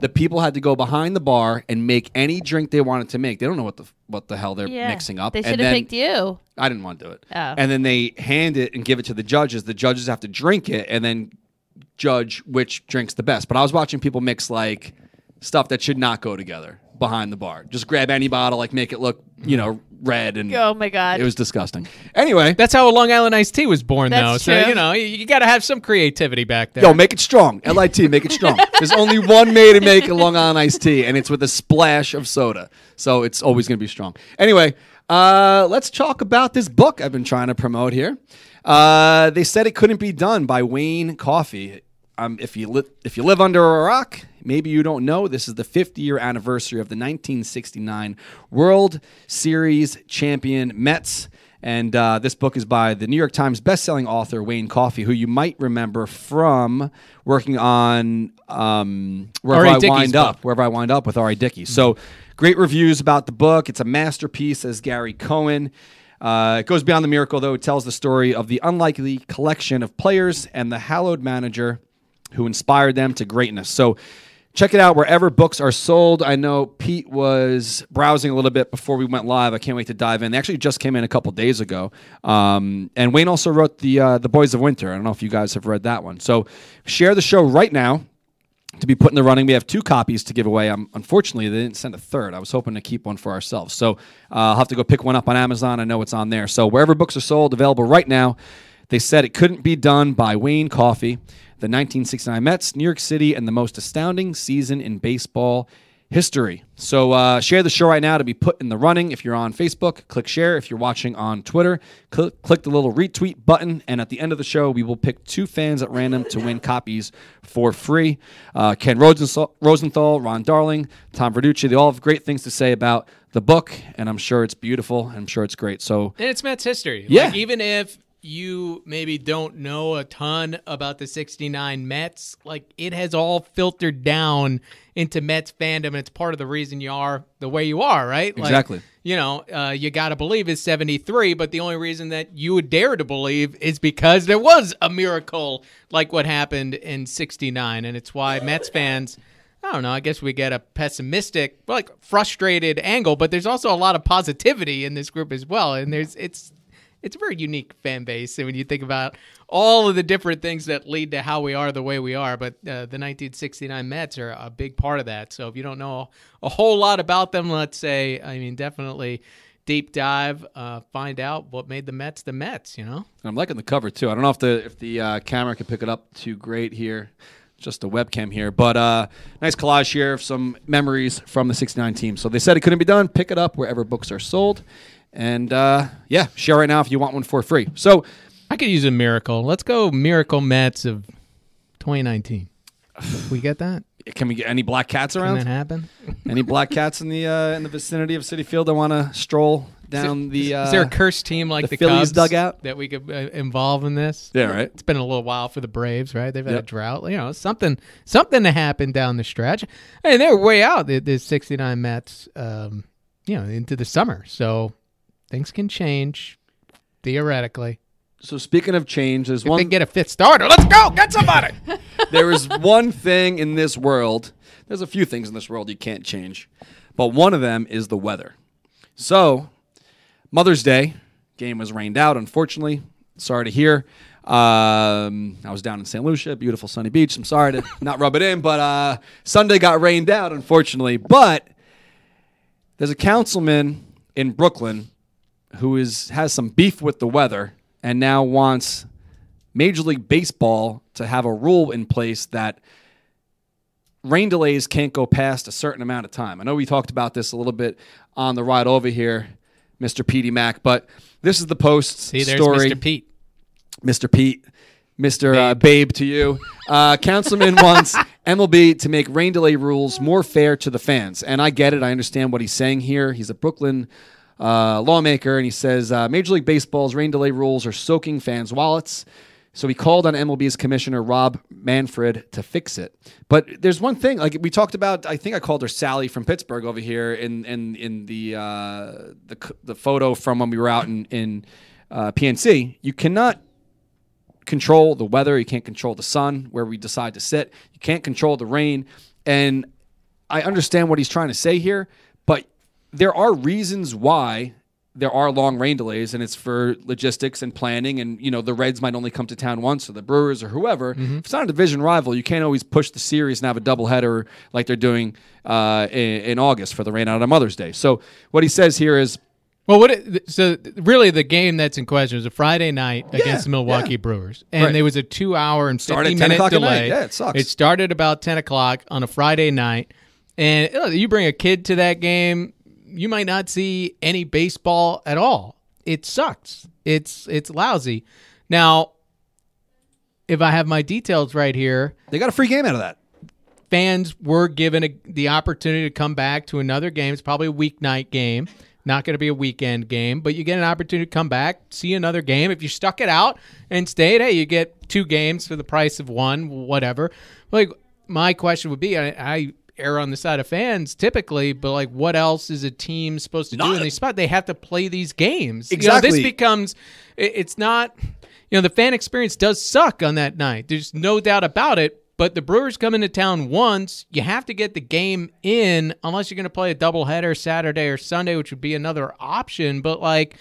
The people had to go behind the bar and make any drink they wanted to make. They don't know what the what the hell they're Yeah. mixing up. They And should have then- picked you. I didn't want to do it. Oh. And then they hand it and give it to the judges. The judges have to drink it and then judge which drinks the best. But I was watching people mix like stuff that should not go together behind the bar. Just grab any bottle, like make it look, you know, red and Oh my god. it was disgusting. Anyway, That's how a Long Island iced tea was born, That's though. So true. you know you, you got to have some creativity back there. yo, make it strong. LIT, make it strong. There's only one way to make a Long Island iced tea, and it's with a splash of soda. So it's always going to be strong. Anyway, uh, let's talk about this book I've been trying to promote here. Uh, they said it couldn't be done by Wayne Coffey. Um, if you li- if you live under a rock, maybe you don't know this is the 50 year anniversary of the 1969 World Series champion Mets. And uh, this book is by the New York Times bestselling author Wayne Coffey, who you might remember from working on um, Wherever I Dickey's Wind book. Up, Wherever I Wind Up with R.A. Dickey. So great reviews about the book. It's a masterpiece, as Gary Cohen. Uh, it goes beyond the miracle, though. It tells the story of the unlikely collection of players and the hallowed manager who inspired them to greatness. So check it out wherever books are sold. I know Pete was browsing a little bit before we went live. I can't wait to dive in. They actually just came in a couple days ago. Um, and Wayne also wrote the uh, the Boys of Winter. I don't know if you guys have read that one. So share the show right now to be put in the running. We have two copies to give away. Um, unfortunately, they didn't send a third. I was hoping to keep one for ourselves. So uh, I'll have to go pick one up on Amazon. I know it's on there. So wherever books are sold, available right now. They said it couldn't be done by Wayne Coffey, the 1969 Mets, New York City, and the most astounding season in baseball history. So uh, share the show right now to be put in the running. If you're on Facebook, click share. If you're watching on Twitter, cl- click the little retweet button. And at the end of the show, we will pick two fans at random to win copies for free. Uh, Ken Rosenthal, Rosenthal, Ron Darling, Tom Verducci, they all have great things to say about the book, and I'm sure it's beautiful. I'm sure it's great. So And it's Mets history. Yeah. Like, even if you maybe don't know a ton about the 69 Mets, like it has all filtered down into Mets fandom. It's part of the reason you are the way you are, right? Like, Exactly. You know, uh, you got to believe is 73, but the only reason that you would dare to believe is because there was a miracle like what happened in 69. And it's why Mets fans. I don't know. I guess we get a pessimistic, like frustrated angle, but there's also a lot of positivity in this group as well. And there's it's it's a very unique fan base. And when you think about all of the different things that lead to how we are the way we are, but uh, the 1969 Mets are a big part of that. So if you don't know a whole lot about them, let's say, I mean, definitely deep dive, uh, find out what made the Mets the Mets. You know. I'm liking the cover too. I don't know if the if the uh, camera can pick it up too great here. Just a webcam here, but uh, nice collage here of some memories from the '69 team. So they said it couldn't be done. Pick it up wherever books are sold, and uh, yeah, share right now if you want one for free. So I could use a miracle. Let's go miracle Mets of 2019. we get that? can we get any black cats around? Can that happen? Any black cats in the uh, in the vicinity of Citi Field that want to stroll down the? Uh, Is there a cursed team like the the, Phillies Cubs dugout? that we could uh, involve in this? Yeah, right. It's been a little while for the Braves, right? They've had a drought. You know, something something to happen down the stretch. And they're way out the, the 69 Mets, um, you know, into the summer. So things can change theoretically. So speaking of change, there's If one. they get a fifth starter, let's go get somebody. there is one thing in this world. There's a few things in this world you can't change, but one of them is the weather. So, Mother's Day game was rained out. Unfortunately, sorry to hear. Um, I was down in St. Lucia, beautiful sunny beach. I'm sorry to not rub it in, but uh, Sunday got rained out, unfortunately. But there's a councilman in Brooklyn who is has some beef with the weather and now wants Major League Baseball to have a rule in place that rain delays can't go past a certain amount of time. I know we talked about this a little bit on the ride over here, Mr. Petey Mac, but this is the post See, there's story. Mr. Pete. Mr. Pete, Mr. Uh, Babe to you. Uh, Councilman wants MLB to make rain delay rules more fair to the fans. And I get it. I understand what he's saying here. He's a Brooklyn uh, lawmaker, and he says uh, Major League Baseball's rain delay rules are soaking fans' wallets. So he called on MLB's commissioner Rob Manfred to fix it. But there's one thing, like we talked about. I think I called her Sally from Pittsburgh over here in in in the uh, the the photo from when we were out in in uh, PNC. You cannot control the weather. You can't control the sun where we decide to sit. You can't control the rain. And I understand what he's trying to say here, but there are reasons why there are long rain delays, and it's for logistics and planning. And you know, the Reds might only come to town once, or the Brewers, or whoever. If it's not a division rival, you can't always push the series and have a doubleheader like they're doing uh, in, in August for the rain out on Mother's Day. So what he says here is. Well, what? It, so really, the game that's in question was a Friday night against the Milwaukee yeah. Brewers, and Right. there was a two-hour and Started at 10 fifty-minute o'clock at night. delay. Yeah, it sucks. It started about ten o'clock on a Friday night, and you bring a kid to that game, you might not see any baseball at all. It sucks. It's it's lousy. Now, if I have my details right here, They got a free game out of that. fans were given a, the opportunity to come back to another game. It's probably a weeknight game, not going to be a weekend game, but you get an opportunity to come back, see another game. If you stuck it out and stayed, hey, you get two games for the price of one, whatever. Like my question would be, I, I err on the side of fans typically, but like, what else is a team supposed to do in Not- these spots? They have to play these games. You know, Exactly. this becomes, it- it's not you know, the fan experience does suck on that night. There's no doubt about it. But the Brewers come into town once. You have to get the game in, unless you're going to play a doubleheader Saturday or Sunday, which would be another option. But like,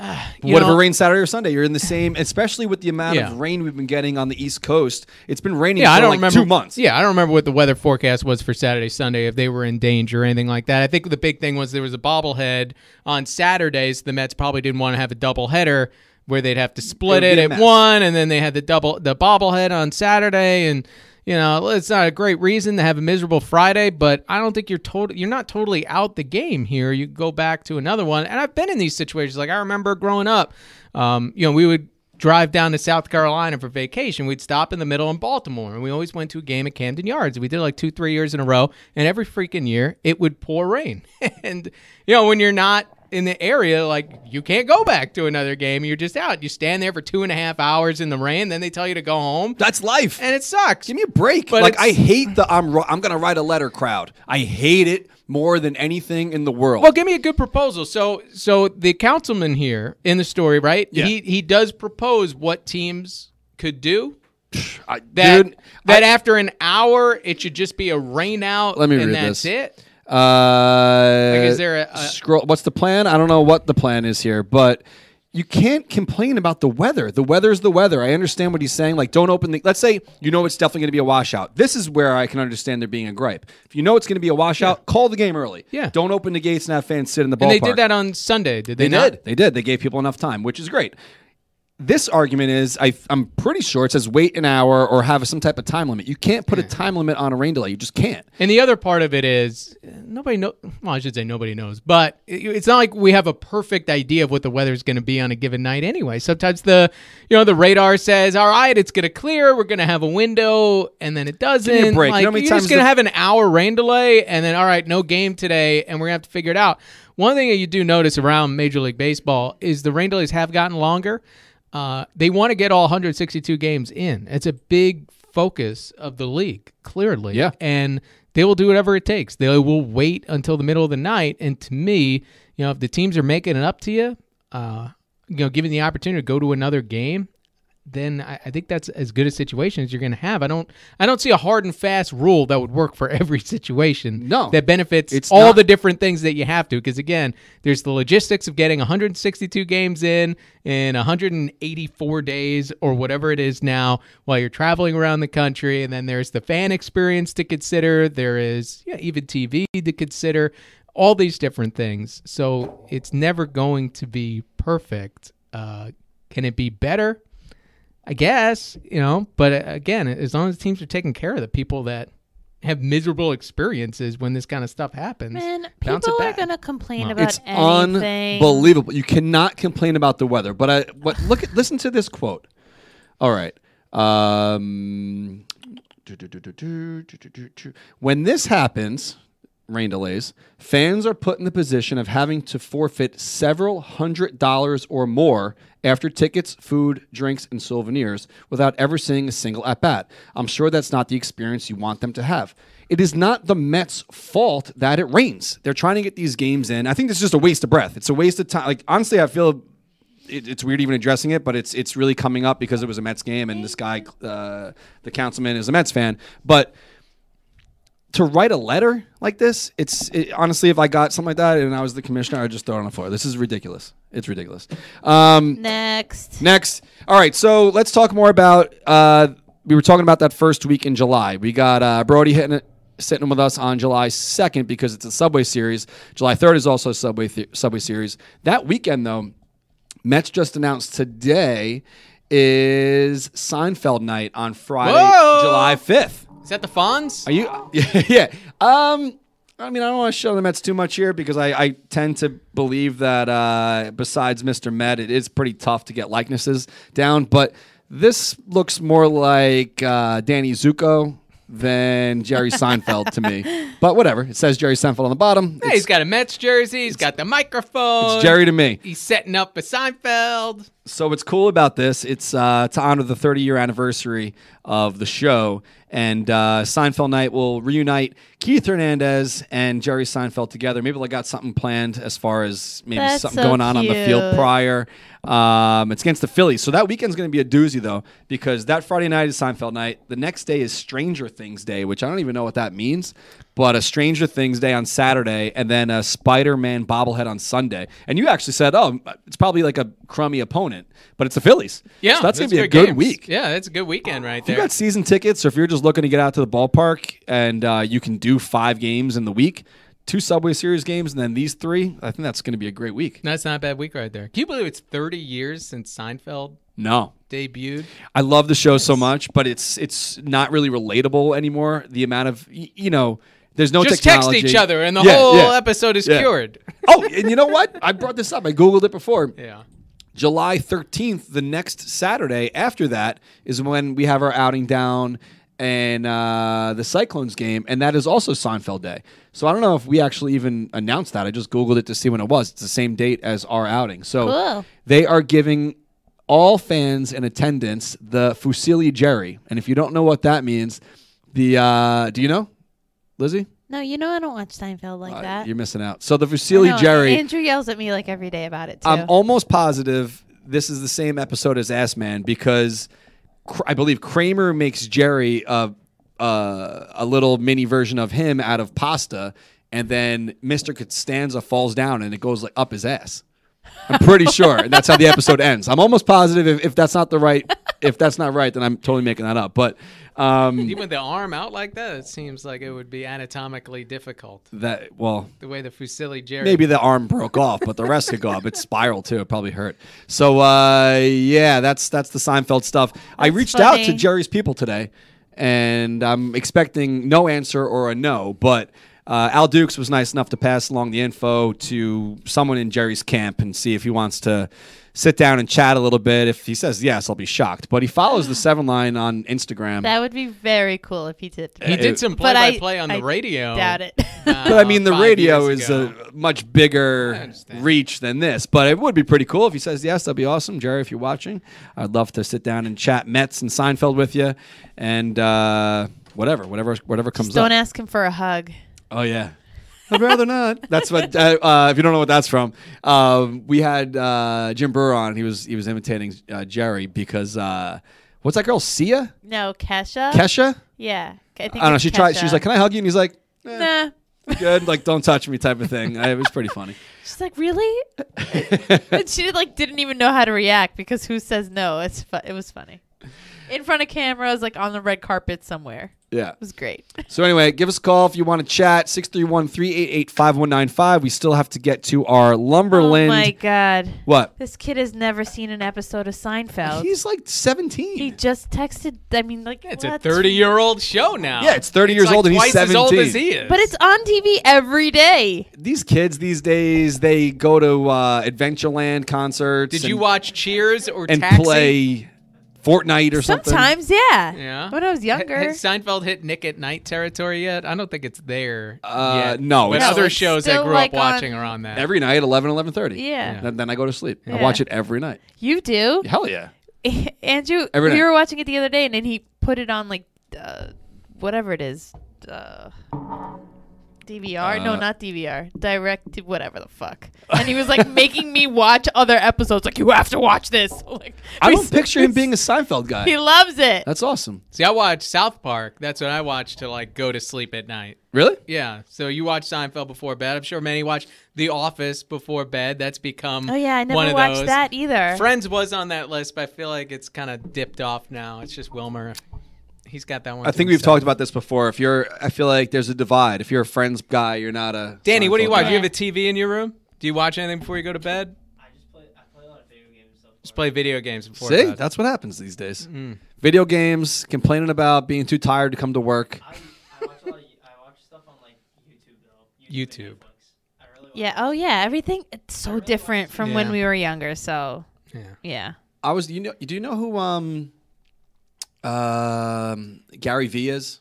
uh, what if it rains Saturday or Sunday? You're in the same, especially with the amount Yeah. of rain we've been getting on the East Coast. It's been raining Yeah, for I don't like remember two months. Yeah, I don't remember what the weather forecast was for Saturday, Sunday, if they were in danger or anything like that. I think the big thing was there was a bobblehead on Saturdays. The Mets probably didn't want to have a doubleheader where they'd have to split It it at one, and then they had the double the bobblehead on Saturday, and you know it's not a great reason to have a miserable Friday. But I don't think you're total you're not totally out the game here. You go back to another one, and I've been in these situations. Like I remember growing up, um, you know, we would drive down to South Carolina for vacation. We'd stop in the middle in Baltimore, and we always went to a game at Camden Yards. We did like two, three years in a row, and every freaking year it would pour rain. and you know, when you're not in the area, like you can't go back to another game. You're just out. You stand there for two and a half hours in the rain, then they tell you to go home, That's life. and it sucks. Give me a break. But like I hate the I'm I'm gonna write a letter crowd. I hate it more than anything in the world. Well, give me a good proposal. So, so the councilman here in the story, right? Yeah. He he does propose what teams could do. I, That dude, that after an hour, it should just be a rain out. Let me and read that's this. it. Uh, Like, is there a- a- scroll? What's the plan? I don't know what the plan is here, but you can't complain about the weather. The weather's the weather. I understand what he's saying. Like, don't open the. Let's say you know it's definitely going to be a washout. This is where I can understand there being a gripe. If you know it's going to be a washout, call the game early. Yeah. Don't open the gates and have fans sit in the ballpark. And they did that on Sunday, did they, They not? did. They did. They gave people enough time, which is great. This argument is I, I'm pretty sure it says wait an hour or have some type of time limit. You can't put a time limit on a rain delay. You just can't. And the other part of it is nobody know. Well, I should say nobody knows, but it's not like we have a perfect idea of what the weather is going to be on a given night anyway. Sometimes the you know the radar says, "All right, it's going to clear. We're going to have a window," and then it doesn't. me a break. you know you're just going to the- have an hour rain delay, and then all right, no game today, and we're going to have to figure it out. One thing that you do notice around Major League Baseball is the rain delays have gotten longer. Uh, they want to get all 162 games in. It's a big focus of the league, clearly. Yeah. And they will do whatever it takes. They will wait until the middle of the night. And to me, you know, if the teams are making it up to you, uh, you know, given the opportunity to go to another game, then I, I think that's as good a situation as you're going to have. I don't, I don't see a hard and fast rule that would work for every situation. No. that benefits It's all not- the different things that you have to. Because again, there's the logistics of getting 162 games in in 184 days or whatever it is now while you're traveling around the country, and then there's the fan experience to consider. There is yeah, even TV to consider. All these different things. So it's never going to be perfect. Uh, can it be better? I guess, you know, but uh, again, as long as teams are taking care of the people that have miserable experiences when this kind of stuff happens. Man, people are going to complain wow. about it's anything. unbelievable. You cannot complain about the weather. But I but look at listen to this quote. All right. Um, when this happens, rain delays, fans are put in the position of having to forfeit several hundred dollars or more after tickets, food, drinks, and souvenirs without ever seeing a single at bat. I'm sure that's not the experience you want them to have. It is not the Mets' fault that it rains. They're trying to get these games in. I think it's just a waste of breath. It's a waste of time. Like honestly, I feel it, it's weird even addressing it, but it's it's really coming up because it was a Mets game and this guy, uh, the councilman, is a Mets fan. But to write a letter like this, it's it, honestly, if I got something like that and I was the commissioner, I'd just throw it on the floor. This is ridiculous. It's ridiculous. Um, Next. Next. All right. So let's talk more about. Uh, we were talking about that first week in July. We got uh, Brodie hitting it, sitting with us on July 2nd because it's a Subway Series. July 3rd is also a Subway th- Subway Series. That weekend, though, Mets just announced today is Seinfeld night on Friday, Whoa! July 5th. Is that the Fonz? Are you? yeah. Um. I mean, I don't want to show the Mets too much here because I, I tend to believe that uh, besides Mr. Met, it is pretty tough to get likenesses down. But this looks more like uh, Danny Zuko than Jerry Seinfeld to me. But whatever. It says Jerry Seinfeld on the bottom. Hey, It's, he's got a Mets jersey. He's got the microphone. it's Jerry to me. He's setting up a Seinfeld. So what's cool about this? It's uh, to honor the 30 year anniversary of the show, and uh, Seinfeld night will reunite Keith Hernandez and Jerry Seinfeld together. Maybe they got something planned as far as maybe That's something so going on on the field prior. Um, it's against the Phillies, so that weekend's going to be a doozy though, because that Friday night is Seinfeld night. The next day is Stranger Things Day, which I don't even know what that means, but a Stranger Things Day on Saturday, and then a Spider-Man bobblehead on Sunday. And you actually said, "Oh, it's probably like a crummy opponent, but it's the Phillies." Yeah, so that's going to be a good games. week. Yeah, it's a good weekend right If you got season tickets, or if you're just looking to get out to the ballpark and uh, you can do five games in the week, two Subway Series games, and then these three, I think that's going to be a great week. That's not a bad week right there. Can you believe it's 30 years since Seinfeld No, debuted? I love the show so much, but it's it's not really relatable anymore. The amount of you know, there's no Just technology. text each other, and the Yeah, whole yeah. episode is Yeah. cured. oh, and you know what? I brought this up. I googled it before. yeah. July 13th, the next Saturday after that, is when we have our outing down and uh, the Cyclones game, and that is also Seinfeld Day. So I don't know if we actually even announced that. I just Googled it to see when it was. It's the same date as our outing. So Cool. they are giving all fans in attendance the Fusilli Jerry. And if you don't know what that means, the uh, do you know, Lizzie? No, you know I don't watch Seinfeld like Uh, that. You're missing out. So the Fusilli know, Jerry. Andrew yells at me like every day about it too. I'm almost positive this is the same episode as Ass Man because Kr- I believe Kramer makes Jerry a, uh, a little mini version of him out of pasta, and then Mr. Costanza falls down and it goes like up his ass. I'm pretty sure and that's how the episode ends. I'm almost positive if, if that's not the right if that's not right, then I'm totally making that up. But Um, Even with the arm out like that, it seems like it would be anatomically difficult. that well, The way the Fusilli Jerry. maybe the arm broke off, but the rest could go up. It's spiral too. It probably hurt. So uh, yeah, that's that's the Seinfeld stuff. I That's reached out to. Jerry's people today, and I'm expecting no answer or a no. But uh, Al Dukes was nice enough to pass along the info to someone in Jerry's camp and see if he wants to sit down and chat a little bit. If he says yes, I'll be shocked. But he follows the Seven Line on Instagram. That would be very cool if he did. he did some But I- play-by-play on the radio. Doubt it. But I mean, the radio is ago. a much bigger reach than this. But it would be pretty cool if he says yes. That'd be awesome, Jerry. If you're watching, I'd love to sit down and chat Mets and Seinfeld with you, and uh, whatever, whatever, whatever comes Just don't up. ask him for a hug. oh yeah. I'd rather not. That's what. Uh, uh, if you don't know what that's from, um, we had uh, Jim Breuer on. He was he was imitating uh, Jerry because uh, what's that girl? Sia, No, Kesha. Kesha. Yeah, I think. I don't know. it's She tried. She was like, "Can I hug you?" And he's like, eh, Nah. "Good." Like, don't touch me, type of thing. Uh, It was pretty funny. She's like, really? and she like didn't even know how to react because who says no? It's fu- it was funny. In front of cameras, like on the red carpet somewhere. Yeah. It was great. So anyway, give us a call if you want to chat. 631-388-5195. We still have to get to our Lumberland. Oh my god, What? this kid has never seen an episode of Seinfeld. He's like 17. he just texted. I mean, like It's a 30-year-old show now. Yeah, it's 30 years like old and he's twice as old 17. as he is. But it's on TV every day. These kids these days, they go to uh, Adventureland concerts Did and, you watch Cheers or and Taxi? play Fortnite or something. Sometimes, yeah. Yeah. When I was H- younger. Has Seinfeld hit Nick at Night territory yet? I don't think it's there. Uh, yet. no, But it's- other shows I grew like up watching on- are on that. Every night, 11, 11.30. yeah. Then, then I go to sleep. I watch it every night. You do. Hell yeah. Andrew, Every we night. were watching it the other day, and then he put it on like uh, whatever it is, uh, DVR. no, Uh, not DVR. Direct, to whatever the fuck. And he was like making me watch other episodes. Like you have to watch this. Like I we don't picture him being a Seinfeld guy. He loves it. That's awesome. See, I watch South Park. That's what I watch to like go to sleep at night. Really? Yeah. So you watch Seinfeld before bed. I'm sure many watch The Office before bed. That's become oh yeah, I never one of watched those. that either. Friends was on that list, but I feel like it's kind of dipped off now. It's just Wilmer. He's got that one. I think we've himself. talked about this before. If you're, I feel like there's a divide. If you're a Friends guy, you're not a. Danny, what do you watch? guy. Do you have a TV in your room? Do you watch anything before you go to bed? I just play. I play a lot of video games. So Just play video games before See, bed. that's what happens these days. Mm. Video games, complaining about being too tired to come to work. I, I watch a lot. Of, I watch stuff on like YouTube though. YouTube. and Netflix. I really watch Yeah. Oh yeah. Everything. It's so different from when we were younger. So Yeah. yeah. I was, you know, do you know who um, um, Gary is?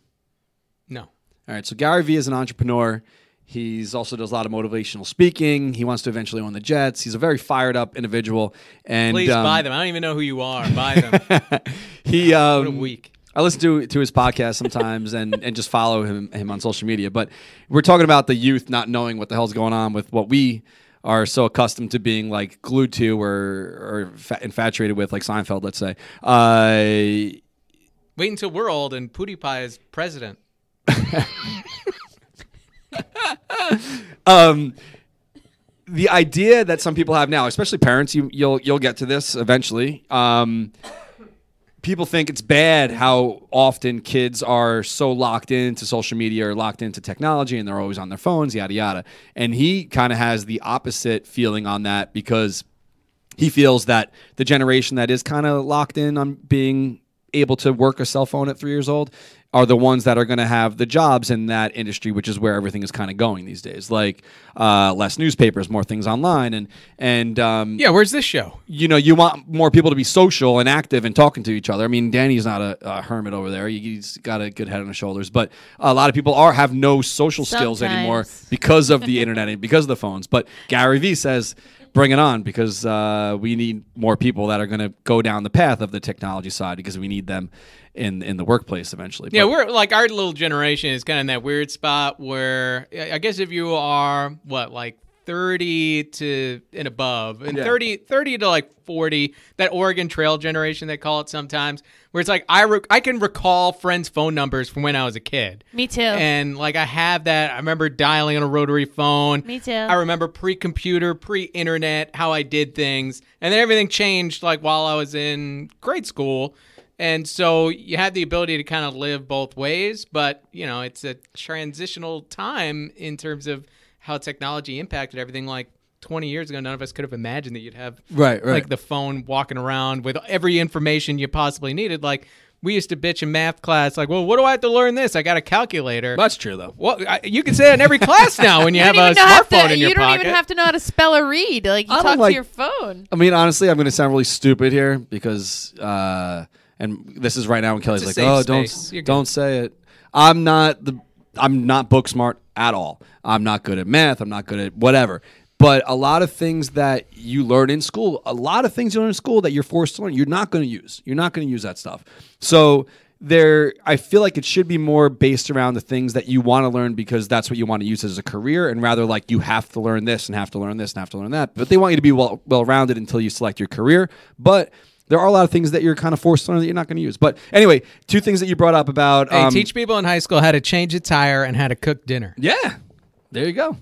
No. All right, so Gary Vee is an entrepreneur. He's also does a lot of motivational speaking. He wants to eventually own the Jets. He's a very fired up individual. And Please um, buy them. I don't even know who you are. Buy them. he um, what a week. I listen to to his podcast sometimes and, and just follow him him on social media. But we're talking about the youth not knowing what the hell's going on with what we are so accustomed to being like glued to or or infatuated with, like Seinfeld, let's say. Uh, Wait until we're old and PewDiePie is president. um, the idea that some people have now, especially parents, you, you'll you'll get to this eventually. Um, people think it's bad how often kids are so locked into social media or locked into technology, and they're always on their phones, yada yada. And he kind of has the opposite feeling on that because he feels that the generation that is kind of locked in on being able to work a cell phone at three years old are the ones that are going to have the jobs in that industry, which is where everything is kind of going these days. Like uh, less newspapers, more things online, and and um, Yeah, where's this show? you know you want more people to be social and active and talking to each other. I mean, Danny's not a, a hermit over there; He- he's got a good head on his shoulders. But a lot of people are have no social skills anymore because of the internet and because of the phones. But Gary Vee says, "Bring it on," because uh, we need more people that are going to go down the path of the technology side because we need them in in the workplace eventually. Yeah, But- we're like our little generation is kind of in that weird spot where I I guess if you are what like 30 to and above and Yeah. 30 30 to like 40 that Oregon Trail generation they call it sometimes where it's like I rec- I can recall friends phone numbers from when I was a kid. Me too. And like I have that I remember dialing on a rotary phone. Me too. I remember pre-computer, pre-internet how I did things. And then everything changed like while I was in grade school And so you had the ability to kind of live both ways, but you know, it's a transitional time in terms of how technology impacted everything. Like 20 years ago, none of us could have imagined that you'd have Right, right. like the phone walking around with every information you possibly needed. Like we used to bitch in math class, like, well, what do I have to learn this? I got a calculator. That's true though. well, I, you can say that in every class now when you, You have a even know have smartphone to, in your pocket. you don't pocket. even have to know how to spell or read. Like you I don't talk like- to your phone. I mean, honestly, I'm going to sound really stupid here because, uh, and this is right now when Kelly's like, "Oh, safe don't. You're don't say it." I'm not the, I'm not book smart at all. I'm not good at math. I'm not good at whatever. But a lot of things that you learn in school, a lot of things you learn in school that you're forced to learn, you're not going to use. You're not going to use that stuff. So there, I feel like it should be more based around the things that you want to learn because that's what you want to use as a career, and rather like you have to learn this and have to learn this and have to learn that. But they want you to be well well rounded until you select your career. But there are a lot of things that you're kind of forced to learn that you're not going to use. But anyway, two things that you brought up about Hey, um, teach people in high school how to change a tire and how to cook dinner. Yeah, there you go.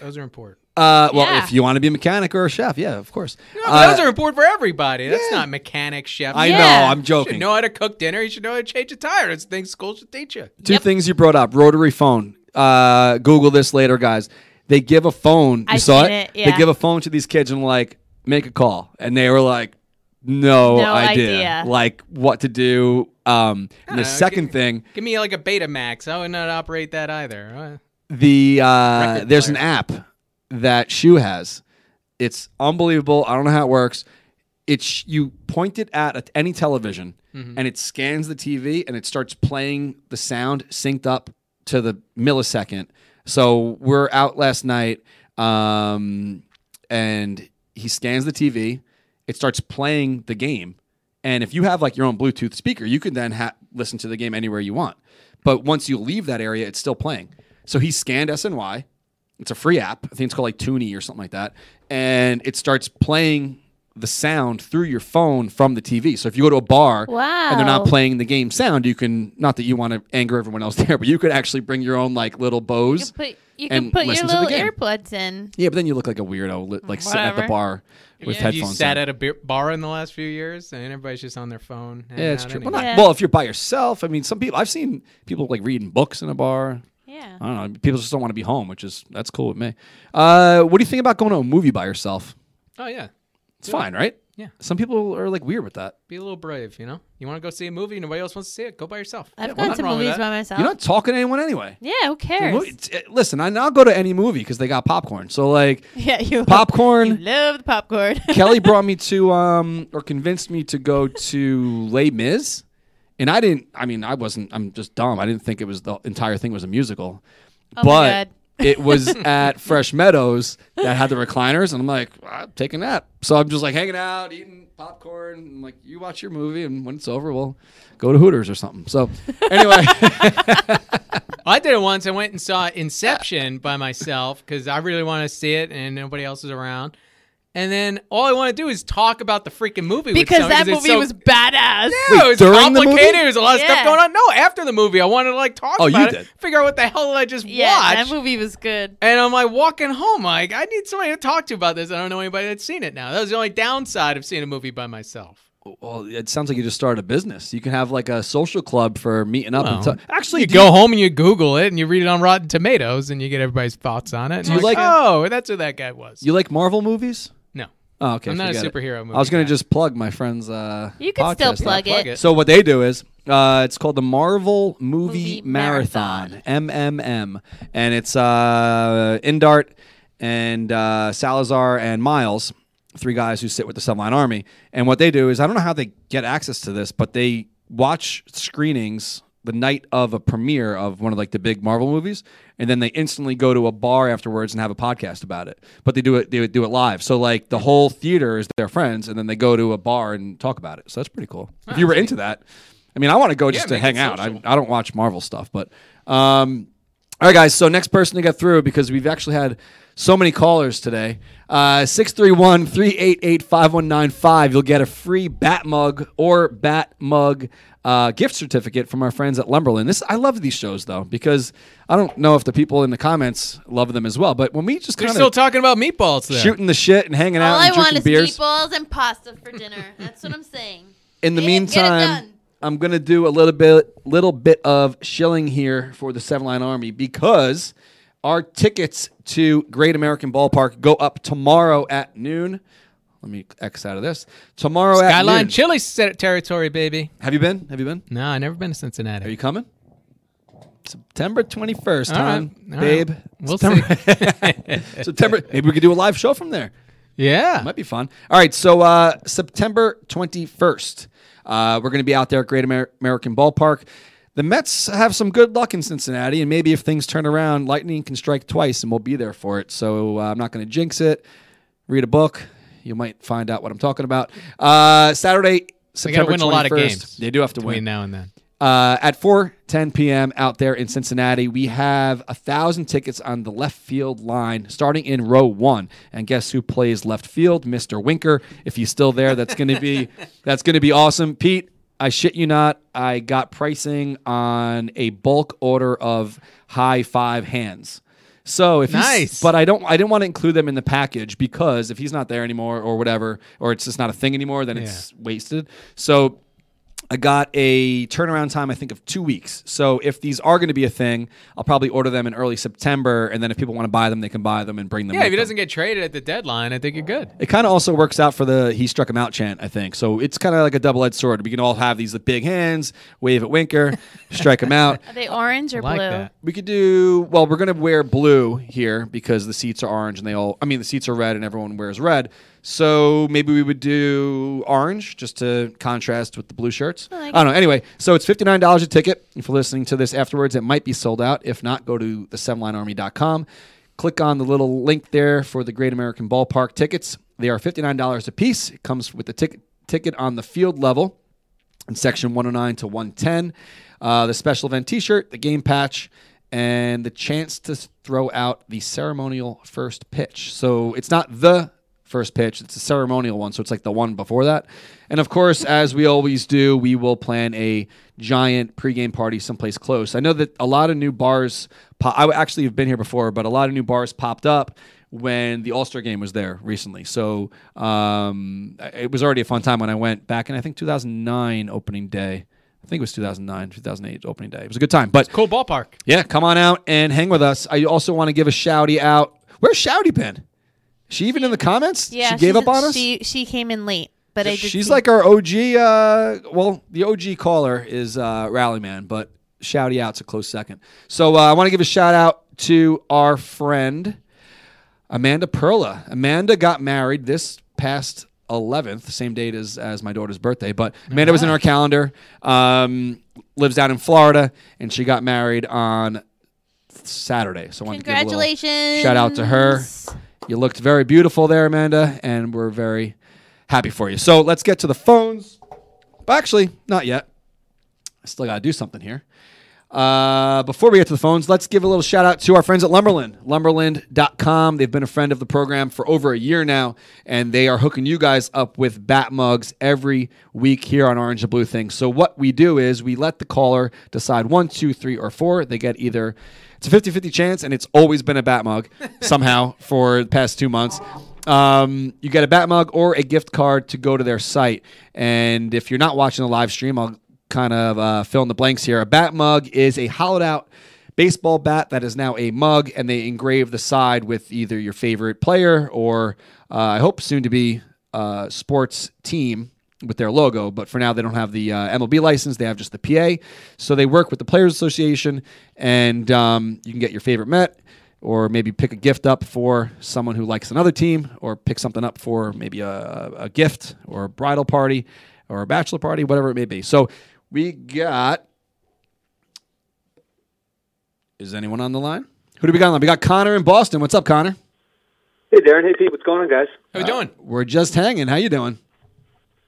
Those are important. Uh, well, Yeah. if you want to be a mechanic or a chef, yeah, of course. No, Uh, those are important for everybody. That's yeah. not mechanic chef. I Yeah. know. I'm joking. You should know how to cook dinner. You should know how to change a tire. It's things school should teach you. Two Yep. things you brought up: rotary phone. Uh, Google this later, guys. They give a phone. You I've saw seen it. it, They give a phone to these kids and like make a call, and they were like, "No, No idea. idea. like what to do." Um, and the Uh, second gi- thing, Give me like a Betamax. I would not operate that either. The uh, Record there's an app that Shoe has. It's unbelievable. I don't know how it works. It's you point it at, at any television, Mm-hmm. and it scans the TV, and it starts playing the sound synced up to the millisecond. So we're out last night, um, and he scans the TV. It starts playing the game, and if you have like your own Bluetooth speaker, you can then ha- listen to the game anywhere you want. But once you leave that area, it's still playing. So he scanned SNY. It's a free app. I think it's called like Tunity or something like that. And it starts playing the sound through your phone from the TV. So if you go to a bar and they're not playing the game sound, you can not that you want to anger everyone else there, but you could actually bring your own like little You Bose. can put, you can put your listen to the little earbuds in. Yeah, but then you look like a weirdo, like sitting at the bar with Have you headphones. sat in. at a beer bar in the last few years, and everybody's just on their phone. Yeah, it's true. anyway. Well, not, Yeah. well, if you're by yourself, I mean, some people I've seen people like reading books in a bar. Yeah. I don't know. People just don't want to be home, which is that's cool with me. Uh, what do you think about going to a movie by yourself? Oh yeah, It's fine, right? Yeah. Some people are like weird with that. be a little brave. You know, you want to go see a movie, nobody else wants to see it. Go by yourself. I've Yeah, gone nothing to wrong with movies that. by myself. You're not talking to anyone anyway. yeah, who The cares? movie- it's- uh, listen, I, I'll go to any movie because they got popcorn. So like yeah, you popcorn. You love the popcorn. Kelly brought me to um or convinced me to go to Les Mis, and I didn't. I mean, I wasn't. I'm just dumb. I didn't think it was the entire thing was a musical, Oh my but God. It was at Fresh Meadows that had the recliners, and I'm like, I'm taking that. So I'm just like hanging out, eating popcorn. I'm like, you watch your movie, and when it's over, we'll go to Hooters or something. So anyway, I did it once. I went and saw Inception by myself because I really wanted to see it, and nobody else was around. And then all I want to do is talk about the freaking movie because someone that it's movie so- was badass. Yeah, it was during the movie? complicated. There was a lot of stuff going on. No, after the movie, I wanted to like talk Oh, you about it, did. figure out what the hell I just watched. Yeah, watch. that movie was good. And I'm like walking home, like I need somebody to talk to about this. I don't know anybody that's seen it now. That was the only downside of seeing a movie by myself. well, it sounds like you just started a business. You can have like a social club for meeting up. and Well, ta- Actually, You do go home and you Google it and you read it on Rotten Tomatoes and you get everybody's thoughts on it. And Do you're you like, like- oh, that's who that guy was. You like Marvel movies? No, Oh, okay. I'm not a forget it. superhero movie I was going guy. to just plug my friend's. Uh, You can still podcast. plug, plug it. it. So what they do is, uh, it's called the Marvel Movie, Movie Marathon, MMM, and it's uh, Indart and uh, Salazar and Miles, three guys who sit with the Seven Line Army. And what they do is, I don't know how they get access to this, but they watch screenings the night of a premiere of one of like the big Marvel movies, and then they instantly go to a bar afterwards and have a podcast about it. But they do it, they would do it live. So like the whole theater is their friends, and then they go to a bar and talk about it. So that's pretty cool. If you were into that, I mean, I want to go just to hang out. I. I don't watch Marvel stuff, but um, all right, guys. So next person to get through because we've actually had so many callers today. Uh, 631-388-5195. You'll get a free Bat mug or Bat mug uh, gift certificate from our friends at Lumberland. This I love these shows though because I don't know if the people in the comments love them as well. But when we just They're still talking about meatballs there. shooting the shit and hanging out All and I want is beers. meatballs and pasta for dinner. That's what I'm saying. In the Get it- it meantime. I'm gonna do a little bit, little bit of shilling here for the Seven Line Army because our tickets to Great American Ballpark go up tomorrow at noon. Let me X out of this. Tomorrow at Skyline. Chili territory, baby. Have you been? Have you been? No, I never been to Cincinnati. Are you coming? September 21st, All hon, right. Babe. right. We'll September, see. September. Maybe we could do a live show from there. yeah. Might be fun. All right, so uh, September 21st, uh, we're going to be out there at Great Amer- American Ballpark. The Mets have some good luck in Cincinnati, and maybe if things turn around, lightning can strike twice, and we'll be there for it. So uh, I'm not going to jinx it. Read a book. You might find out what I'm talking about. Uh, Saturday, They got to September win a lot of games. They do have to win. now and then. Uh, at 4:10 p.m. out there in Cincinnati, we have a thousand tickets on the left field line, starting in row one. And guess who plays left field? Mr. Winker. If he's still there, that's going to be that's going to be awesome. Pete, I shit you not, I got pricing on a bulk order of high five hands. So if he's, Nice. but I don't, I didn't want to include them in the package because if he's not there anymore or whatever, or it's just not a thing anymore, then it's wasted. So I got a turnaround time, I think, of two weeks. So if these are going to be a thing, I'll probably order them in early September, and then if people want to buy them, they can buy them and bring them. Yeah, if he them. doesn't get traded at the deadline, I think you're good. It kind of also works out for the "he struck him out" chant, I think. So it's kind of like a double-edged sword. We can all have these big hands, wave at Winker, strike him out. Are they orange or like blue? that. We could do well. We're gonna wear blue here because the seats are orange and they all. I mean, the seats are red and everyone wears red. So maybe we would do orange just to contrast with the blue shirts. I, like don't know. Anyway, so it's fifty nine dollars a ticket. If you're listening to this afterwards, it might be sold out. If not, go to the sevenlinearmy.com. Click on the little link there for the Great American Ballpark tickets. They are fifty nine dollars a piece. It comes with the ticket ticket on the field level in section 109 to 110. Uh, the special event t shirt, the game patch, and the chance to throw out the ceremonial first pitch. So it's not the first pitch, it's a ceremonial one. So it's like the one before that. And of course, as we always do, we will plan a giant pregame party someplace close. I know that a lot of new bars, pop- I actually have been here before, but a lot of new bars popped up when the All Star game was there recently. So um, it was already a fun time when I went back in, I think, 2009 opening day. I think it was 2009, 2008 opening day. It was a good time. But Cool ballpark. yeah, come on out and hang with us. I also want to give a shouty out. Where's Shouty been? She even in the comments? Yeah, she gave up on us? She she came in late, but I did. She's see- like our OG. Uh, well, the OG caller is uh, Rallyman, but Shouty out's a close second. So uh, I want to give a shout out to our friend Amanda Perla. Amanda got married this past 11th, same date as, as my daughter's birthday, but Amanda was in our calendar. Um, lives down in Florida, and she got married on Saturday. So I wanted to give a little Congratulations! shout out to her. You looked very beautiful there, Amanda, and we're very happy for you. So let's get to the phones. But actually, not yet. I still got to do something here. Uh, before we get to the phones, let's give a little shout out to our friends at Lumberland, lumberland.com. They've been a friend of the program for over a year now, and they are hooking you guys up with bat mugs every week here on Orange and Blue Things. So, what we do is we let the caller decide one, two, three, or four. They get either, it's a 50 50 chance, and it's always been a bat mug somehow for the past two months. Um, you get a bat mug or a gift card to go to their site. And if you're not watching the live stream, I'll kind of uh, fill in the blanks here. A bat mug is a hollowed out baseball bat that is now a mug, and they engrave the side with either your favorite player or uh, I hope soon to be uh, sports team with their logo. But for now, they don't have the uh, MLB license; they have just the PA. So they work with the Players Association, and um, you can get your favorite Met. Or maybe pick a gift up for someone who likes another team, or pick something up for maybe a, a gift or a bridal party or a bachelor party, whatever it may be. So we got. Is anyone on the line? Who do we got on line? We got Connor in Boston. What's up, Connor? Hey, Darren. Hey, Pete. What's going on, guys? How we doing? We're just hanging. How you doing?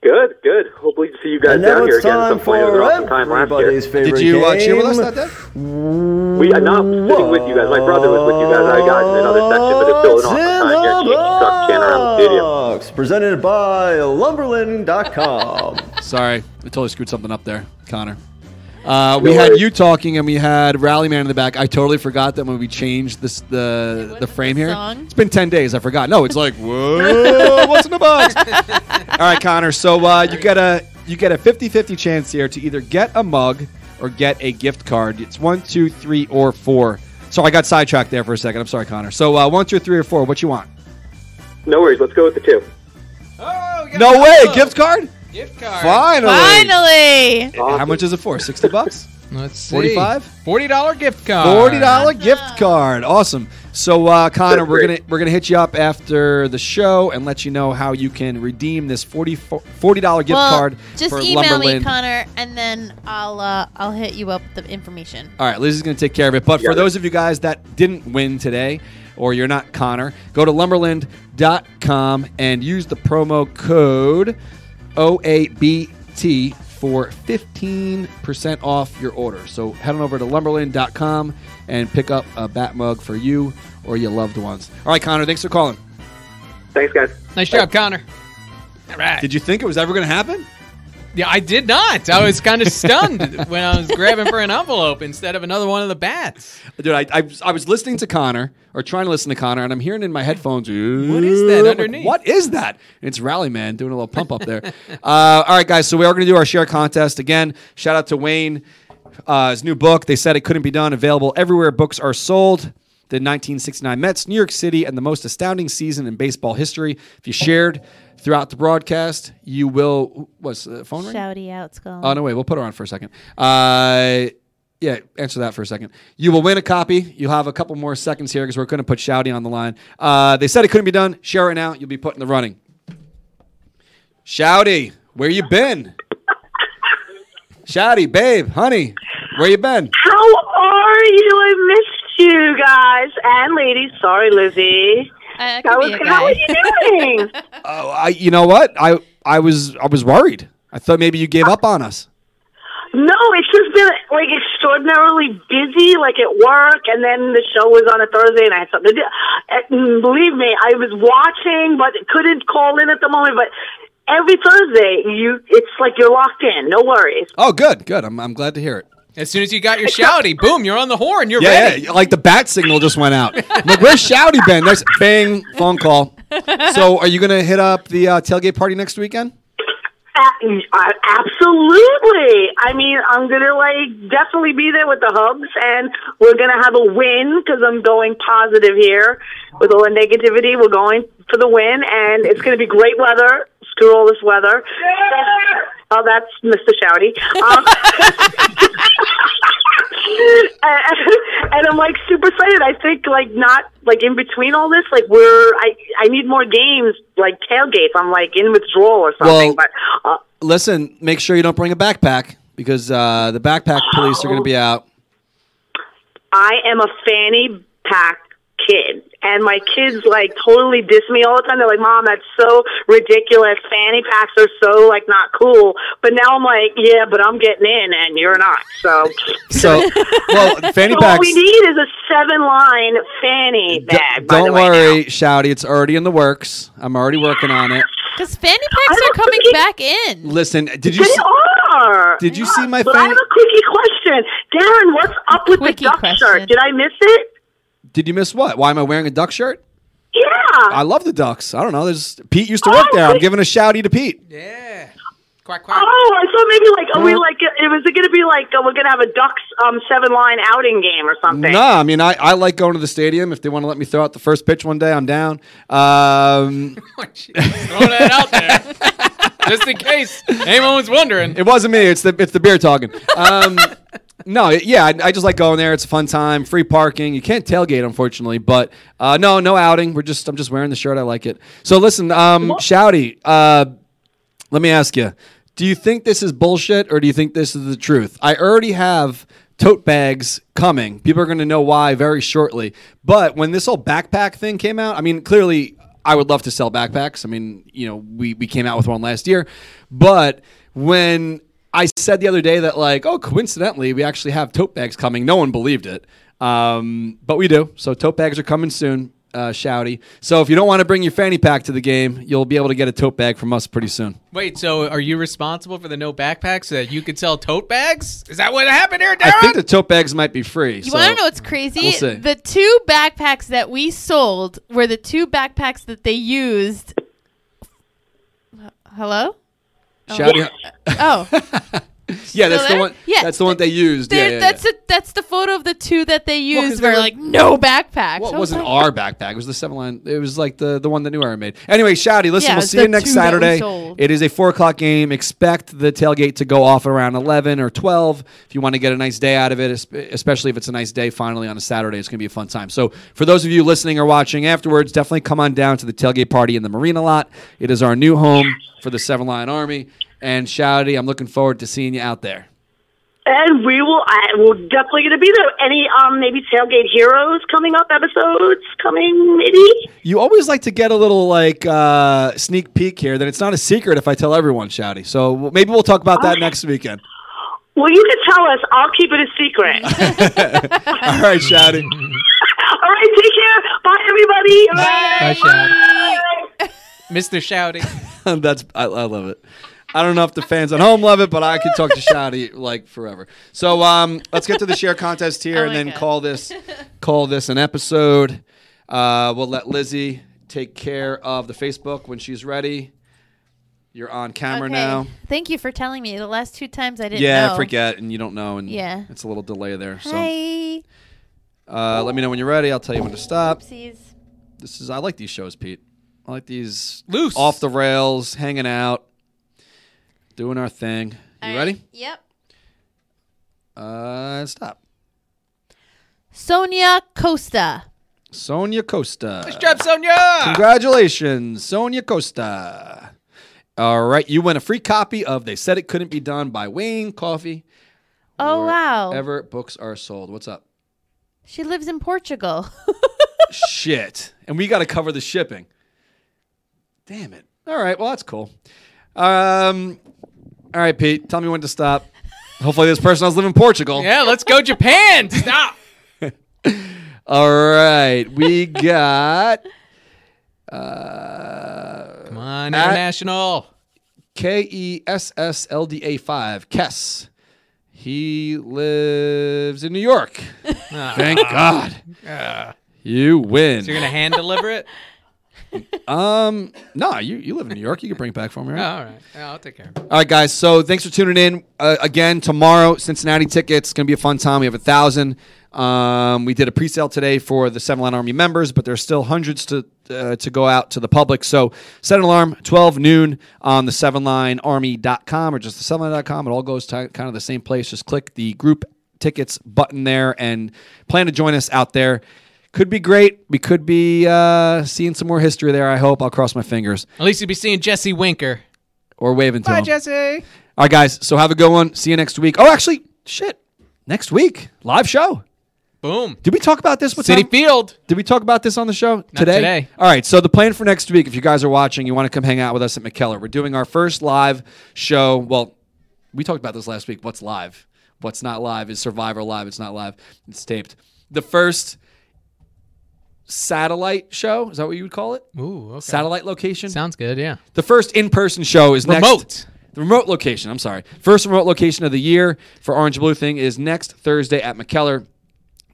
Good, good. Hopefully to see you guys And down now here it's again at time some point. It was an for awesome time last year. favorite Did you uh, cheer with us that day? We, I'm not sitting with you guys. My brother was with you guys. I got in another section, but it's still an awesome time here. Yankee truck chanting around the stadium. Presented by Lumberland.com. Sorry, I totally screwed something up there, Connor. Uh, we had you talking, and we had Rallyman in the back. I totally forgot that when we changed this the what the frame the here. song? It's been ten days. I forgot. No, it's like whoa, what's in the box? All right, Connor. So uh, you got a you get a 50-50 chance here to either get a mug or get a gift card. It's one, two, three, or four. So I got sidetracked there for a second. I'm sorry, Connor. So uh, one, two, three, or four. What you want? No worries. Let's go with the two. Oh, No way, gift card. Gift card. Finally. Finally. How much is it for? Sixty bucks. Let's see. 45? Forty dollar gift card. Forty dollar gift card. Awesome. So uh, Connor, That's we're great. gonna we're gonna hit you up after the show and let you know how you can redeem this 40 dollar gift well, card just for email Lumberland. me, Connor, and then I'll uh, I'll hit you up with the information. All right, Liz is going to take care of it. But for those of you guys that didn't win today, or you're not Connor, go to lumberland.com and use the promo code OABT for 15% off your order. So head on over to lumberland.com and pick up a bat mug for you or your loved ones. All right, Connor, thanks for calling. Thanks, guys. Nice job, Connor. All right. Did you think it was ever going to happen? Yeah, I did not. I was kind of stunned when I was grabbing for an envelope instead of another one of the bats. Dude, I, I, I was listening to Connor, or trying to listen to Connor, and I'm hearing in my headphones. What is that underneath? What is that? And it's Rally Man doing a little pump up there. uh, all right, guys. So we are going to do our share contest again. Shout out to Wayne, uh, his new book. They said it couldn't be done. Available everywhere books are sold. The 1969 Mets, New York City, and the most astounding season in baseball history. If you shared throughout the broadcast, you will. What's the phone ring? Shouty out, Skull. Oh no, wait, we'll put her on for a second. Uh, yeah, answer that for a second. You will win a copy. You'll have a couple more seconds here because we're going to put Shouty on the line. Uh, they said it couldn't be done. Share it now. You'll be put in the running. Shouty, where you been? Shouty, babe, honey, where you been? How are you? I missed you guys and ladies. Sorry, Lizzie. Uh, could How, was, how are you doing? Oh, I, you know what? I, I was, I was worried. I thought maybe you gave up on us. no, it's just been like extraordinarily busy, like at work, and then the show was on a Thursday, and I had something to do. And believe me, I was watching, but couldn't call in at the moment. But every Thursday, you it's like you're locked in. No worries. Oh, good, good. I'm, I'm glid to hear it. As soon as you got your shouty, boom, you're on the horn. You're Yeah, ready. yeah, like the bat signal just went out. I'm like, where's Shouty been? There's bang, phone call. So, are you gonna hit up the uh, tailgate party next weekend? Uh, absolutely. I mean, I'm gonna like definitely be there with the hubs, and we're gonna have a win because I'm going positive here with all the negativity. We're going for the win, and it's gonna be great weather. Screw all this weather. Oh, that's Mr. Shouty. Um, and, and I'm like super excited. I think like not like in between all this, like we're I I need more games like tailgates. I'm like in withdrawal or something. Well- but uh, Listen, make sure you don't bring a backpack because uh, the backpack police are gonna be out. I am a fanny pack kid. And my kids like totally diss me all the time. They're like, "Mom, that's so ridiculous. Fanny packs are so like not cool." But now I'm like, "Yeah, but I'm getting in, and you're not." So, So, well, fanny so all packs. we need is a seven-line fanny d- bag. don't the way, worry, now. Shouty. It's already in the works. I'm already working on it. Because fanny packs are coming thinking- back in. Listen, did you? They See, are. did you see my But I fanny? have a quickie question, Darren. What's up with the duck question. shirt? Did I miss it? Did you miss what? Why am I wearing a duck shirt? Yeah. I love the Ducks. I don't know. There's Pete used to work there. I'm giving a shouty to Pete. Yeah. Quack, quack. Oh, I thought maybe like are we like it was it going to be like uh, we're going to have a Ducks um seven line outing game or something? No, I mean I, I like going to the stadium. If they want to let me throw out the first pitch one day, I'm down. Um, Throwing that out there. Just in case anyone was wondering. it wasn't me. It's the it's the beer talking. Um, no, yeah, I, I just like going there. It's a fun time. Free parking. You can't tailgate, unfortunately, but uh, no, no outing. We're just I'm just wearing the shirt. I like it. So listen, um, Shouty, uh, let me ask you: Do you think this is bullshit, or do you think this is the truth? I already have tote bags coming. People are going to know why very shortly. But when this whole backpack thing came out, I mean, clearly, I would love to sell backpacks. I mean, you know, we we came out with one last year, but when I said the other day that like, oh, coincidentally, we actually have tote bags coming. No one believed it, um, but we do. So tote bags are coming soon. Uh, shouty. So if you don't want to bring your fanny pack to the game, you'll be able to get a tote bag from us pretty soon. Wait, so are you responsible for the no backpacks so that you could sell tote bags? Is that what happened here, Darren? I think the tote bags might be free. You so- want to know what's crazy? we'll see. The two backpacks that we sold were the two backpacks that they used. Hello? Shouty, Oh, yeah, oh. that's the one. Yeah, that's the one they used. Yeah, there- yeah, that's yeah. it. That's the photo of the two that they used. where were- like no backpacks. Well, it was wasn't like, our backpack. It was the seven line. It was like the the one that New Era made. Anyway, Shouty, listen, Yeah, we'll see you next two that we Saturday. It is a four o'clock game. Expect the tailgate to go off around eleven or twelve. If you want to get a nice day out of it, especially if it's a nice day finally on a Saturday, it's going to be a fun time. So for those of you listening or watching afterwards, definitely come on down to the tailgate party in the Marina lot. It is our new home for the Seven Line Army. And Shouty, I'm looking forward to seeing you out there. And we will. I will definitely going to be there. Any um maybe tailgate heroes coming up episodes coming maybe. You always like to get a little like uh, sneak peek here. That it's not a secret if I tell everyone, Shouty. So maybe we'll talk about that next weekend. Well, you can tell us. I'll keep it a secret. All right, Shouty. All right, take care. Bye, everybody. All right. Bye, Shouty. Mr. Shouty. That's I, I love it. I don't know if the fans at home love it, but I could talk to Shouty like forever. So um, let's get to the share contest here, Oh and then God. call this call this an episode. Uh, we'll let Lizzie take care of the Facebook when she's ready. You're on camera okay. now. Thank you for telling me. The last two times I didn't Yeah, know. forget, and you don't know, and Yeah. it's a little delay there. So Hi. uh, let me know when you're ready. I'll tell you when to stop. Oopsies. This is I like these shows, Pete. I like these Loose. off the rails, hanging out, doing our thing. You All right. ready? Yep. Uh, stop. Sonia Costa. Sonia Costa. Nice job, Sonia. Congratulations, Sonia Costa. All right, you win a free copy of "They Said It Couldn't Be Done" by Wayne Coffey. Oh wow. Ever books are sold. What's up? She lives in Portugal. Shit, and we got to cover the shipping. Damn it. All right, well that's cool. Um, all right, Pete, tell me when to stop. Hopefully, this person doesn't live in Portugal. Yeah, let's go Japan. Stop. All right, we got uh, Come on, At- international. K E S S L D A five. Kess. He lives in New York. Thank God. You win. So you're gonna hand deliver it? Um, no, you, you live in New York. You can bring it back for me, Oh, right? all right. Yeah, I'll take care of it. All right, guys. So thanks for tuning in. Uh, again, tomorrow, Cincinnati tickets. Going to be a fun time. We have a thousand. Um, we did a pre-sale today for the Seven Line Army members, but there's still hundreds to uh, to go out to the public. So set an alarm, 12 noon on the sevenlinearmy.com or just the sevenline.com. It all goes to kind of the same place. Just click the group tickets button there and plan to join us out there. Could be great. We could be uh, seeing some more history there. I hope. I'll cross my fingers At least you'll be seeing Jesse Winker. or waving to Bye, him. Jesse. All right, guys. So have a good one. See you next week. Oh, actually, shit. Next week, live show. Boom. Did we talk about this? What City time? Field. Did we talk about this on the show today? today. All right. So the plan for next week, if you guys are watching, you want to come hang out with us at Mikkeller. We're doing our first live show. Well, we talked about this last week. What's live? What's not live is Survivor live. It's not live. It's taped. The first satellite show is that what you would call it? Ooh, okay. Satellite location. Sounds good, yeah. The first in-person show is Remote. next. The remote location. I'm sorry. First remote location of the year for Orange Blue Thing is next Thursday at Mikkeller.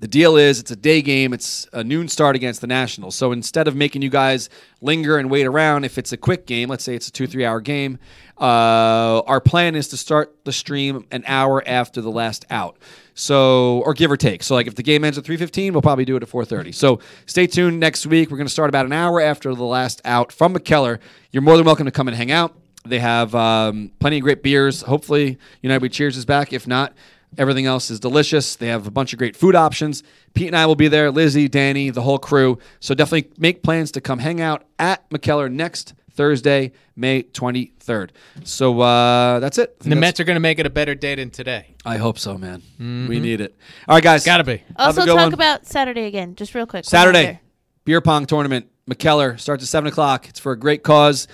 The deal is it's a day game. It's a noon start against the Nationals. So instead of making you guys linger and wait around, if it's a quick game, let's say it's a two three hour game, uh, our plan is to start the stream an hour after the last out. So or give or take. So like if the game ends at three fifteen, we'll probably do it at four thirty. So stay tuned next week. We're going to start about an hour after the last out from Mikkeller. You're more than welcome to come and hang out. They have um, plenty of great beers. Hopefully, United We Cheers is back. If not, everything else is delicious. They have a bunch of great food options. Pete and I will be there. Lizzie, Danny, the whole crew. So definitely make plans to come hang out at Mikkeller next Thursday, May 23rd. So uh, that's it. The that's- Mets are going to make it a better day than today. I hope so, man. We need it. All right, guys. Gotta be. Also, talk one. about Saturday again, just real quick. Saturday, beer pong tournament. Mikkeller starts at seven o'clock. It's for a great cause,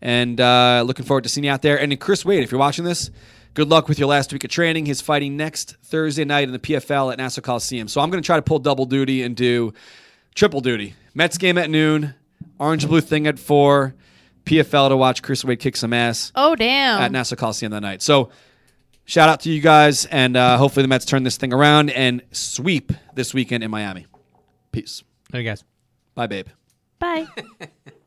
and uh, looking forward to seeing you out there. And Chris Wade, if you're watching this, good luck with your last week of training. He's fighting next Thursday night in the PFL at Nassau Coliseum. So I'm going to try to pull double duty and do triple duty. Mets game at noon, Orange Blue thing at four, PFL to watch Chris Wade kick some ass Oh damn! at Nassau Coliseum that night. So shout out to you guys, and uh, hopefully the Mets turn this thing around and sweep this weekend in Miami. Peace. There you guys. Bye, babe. Bye.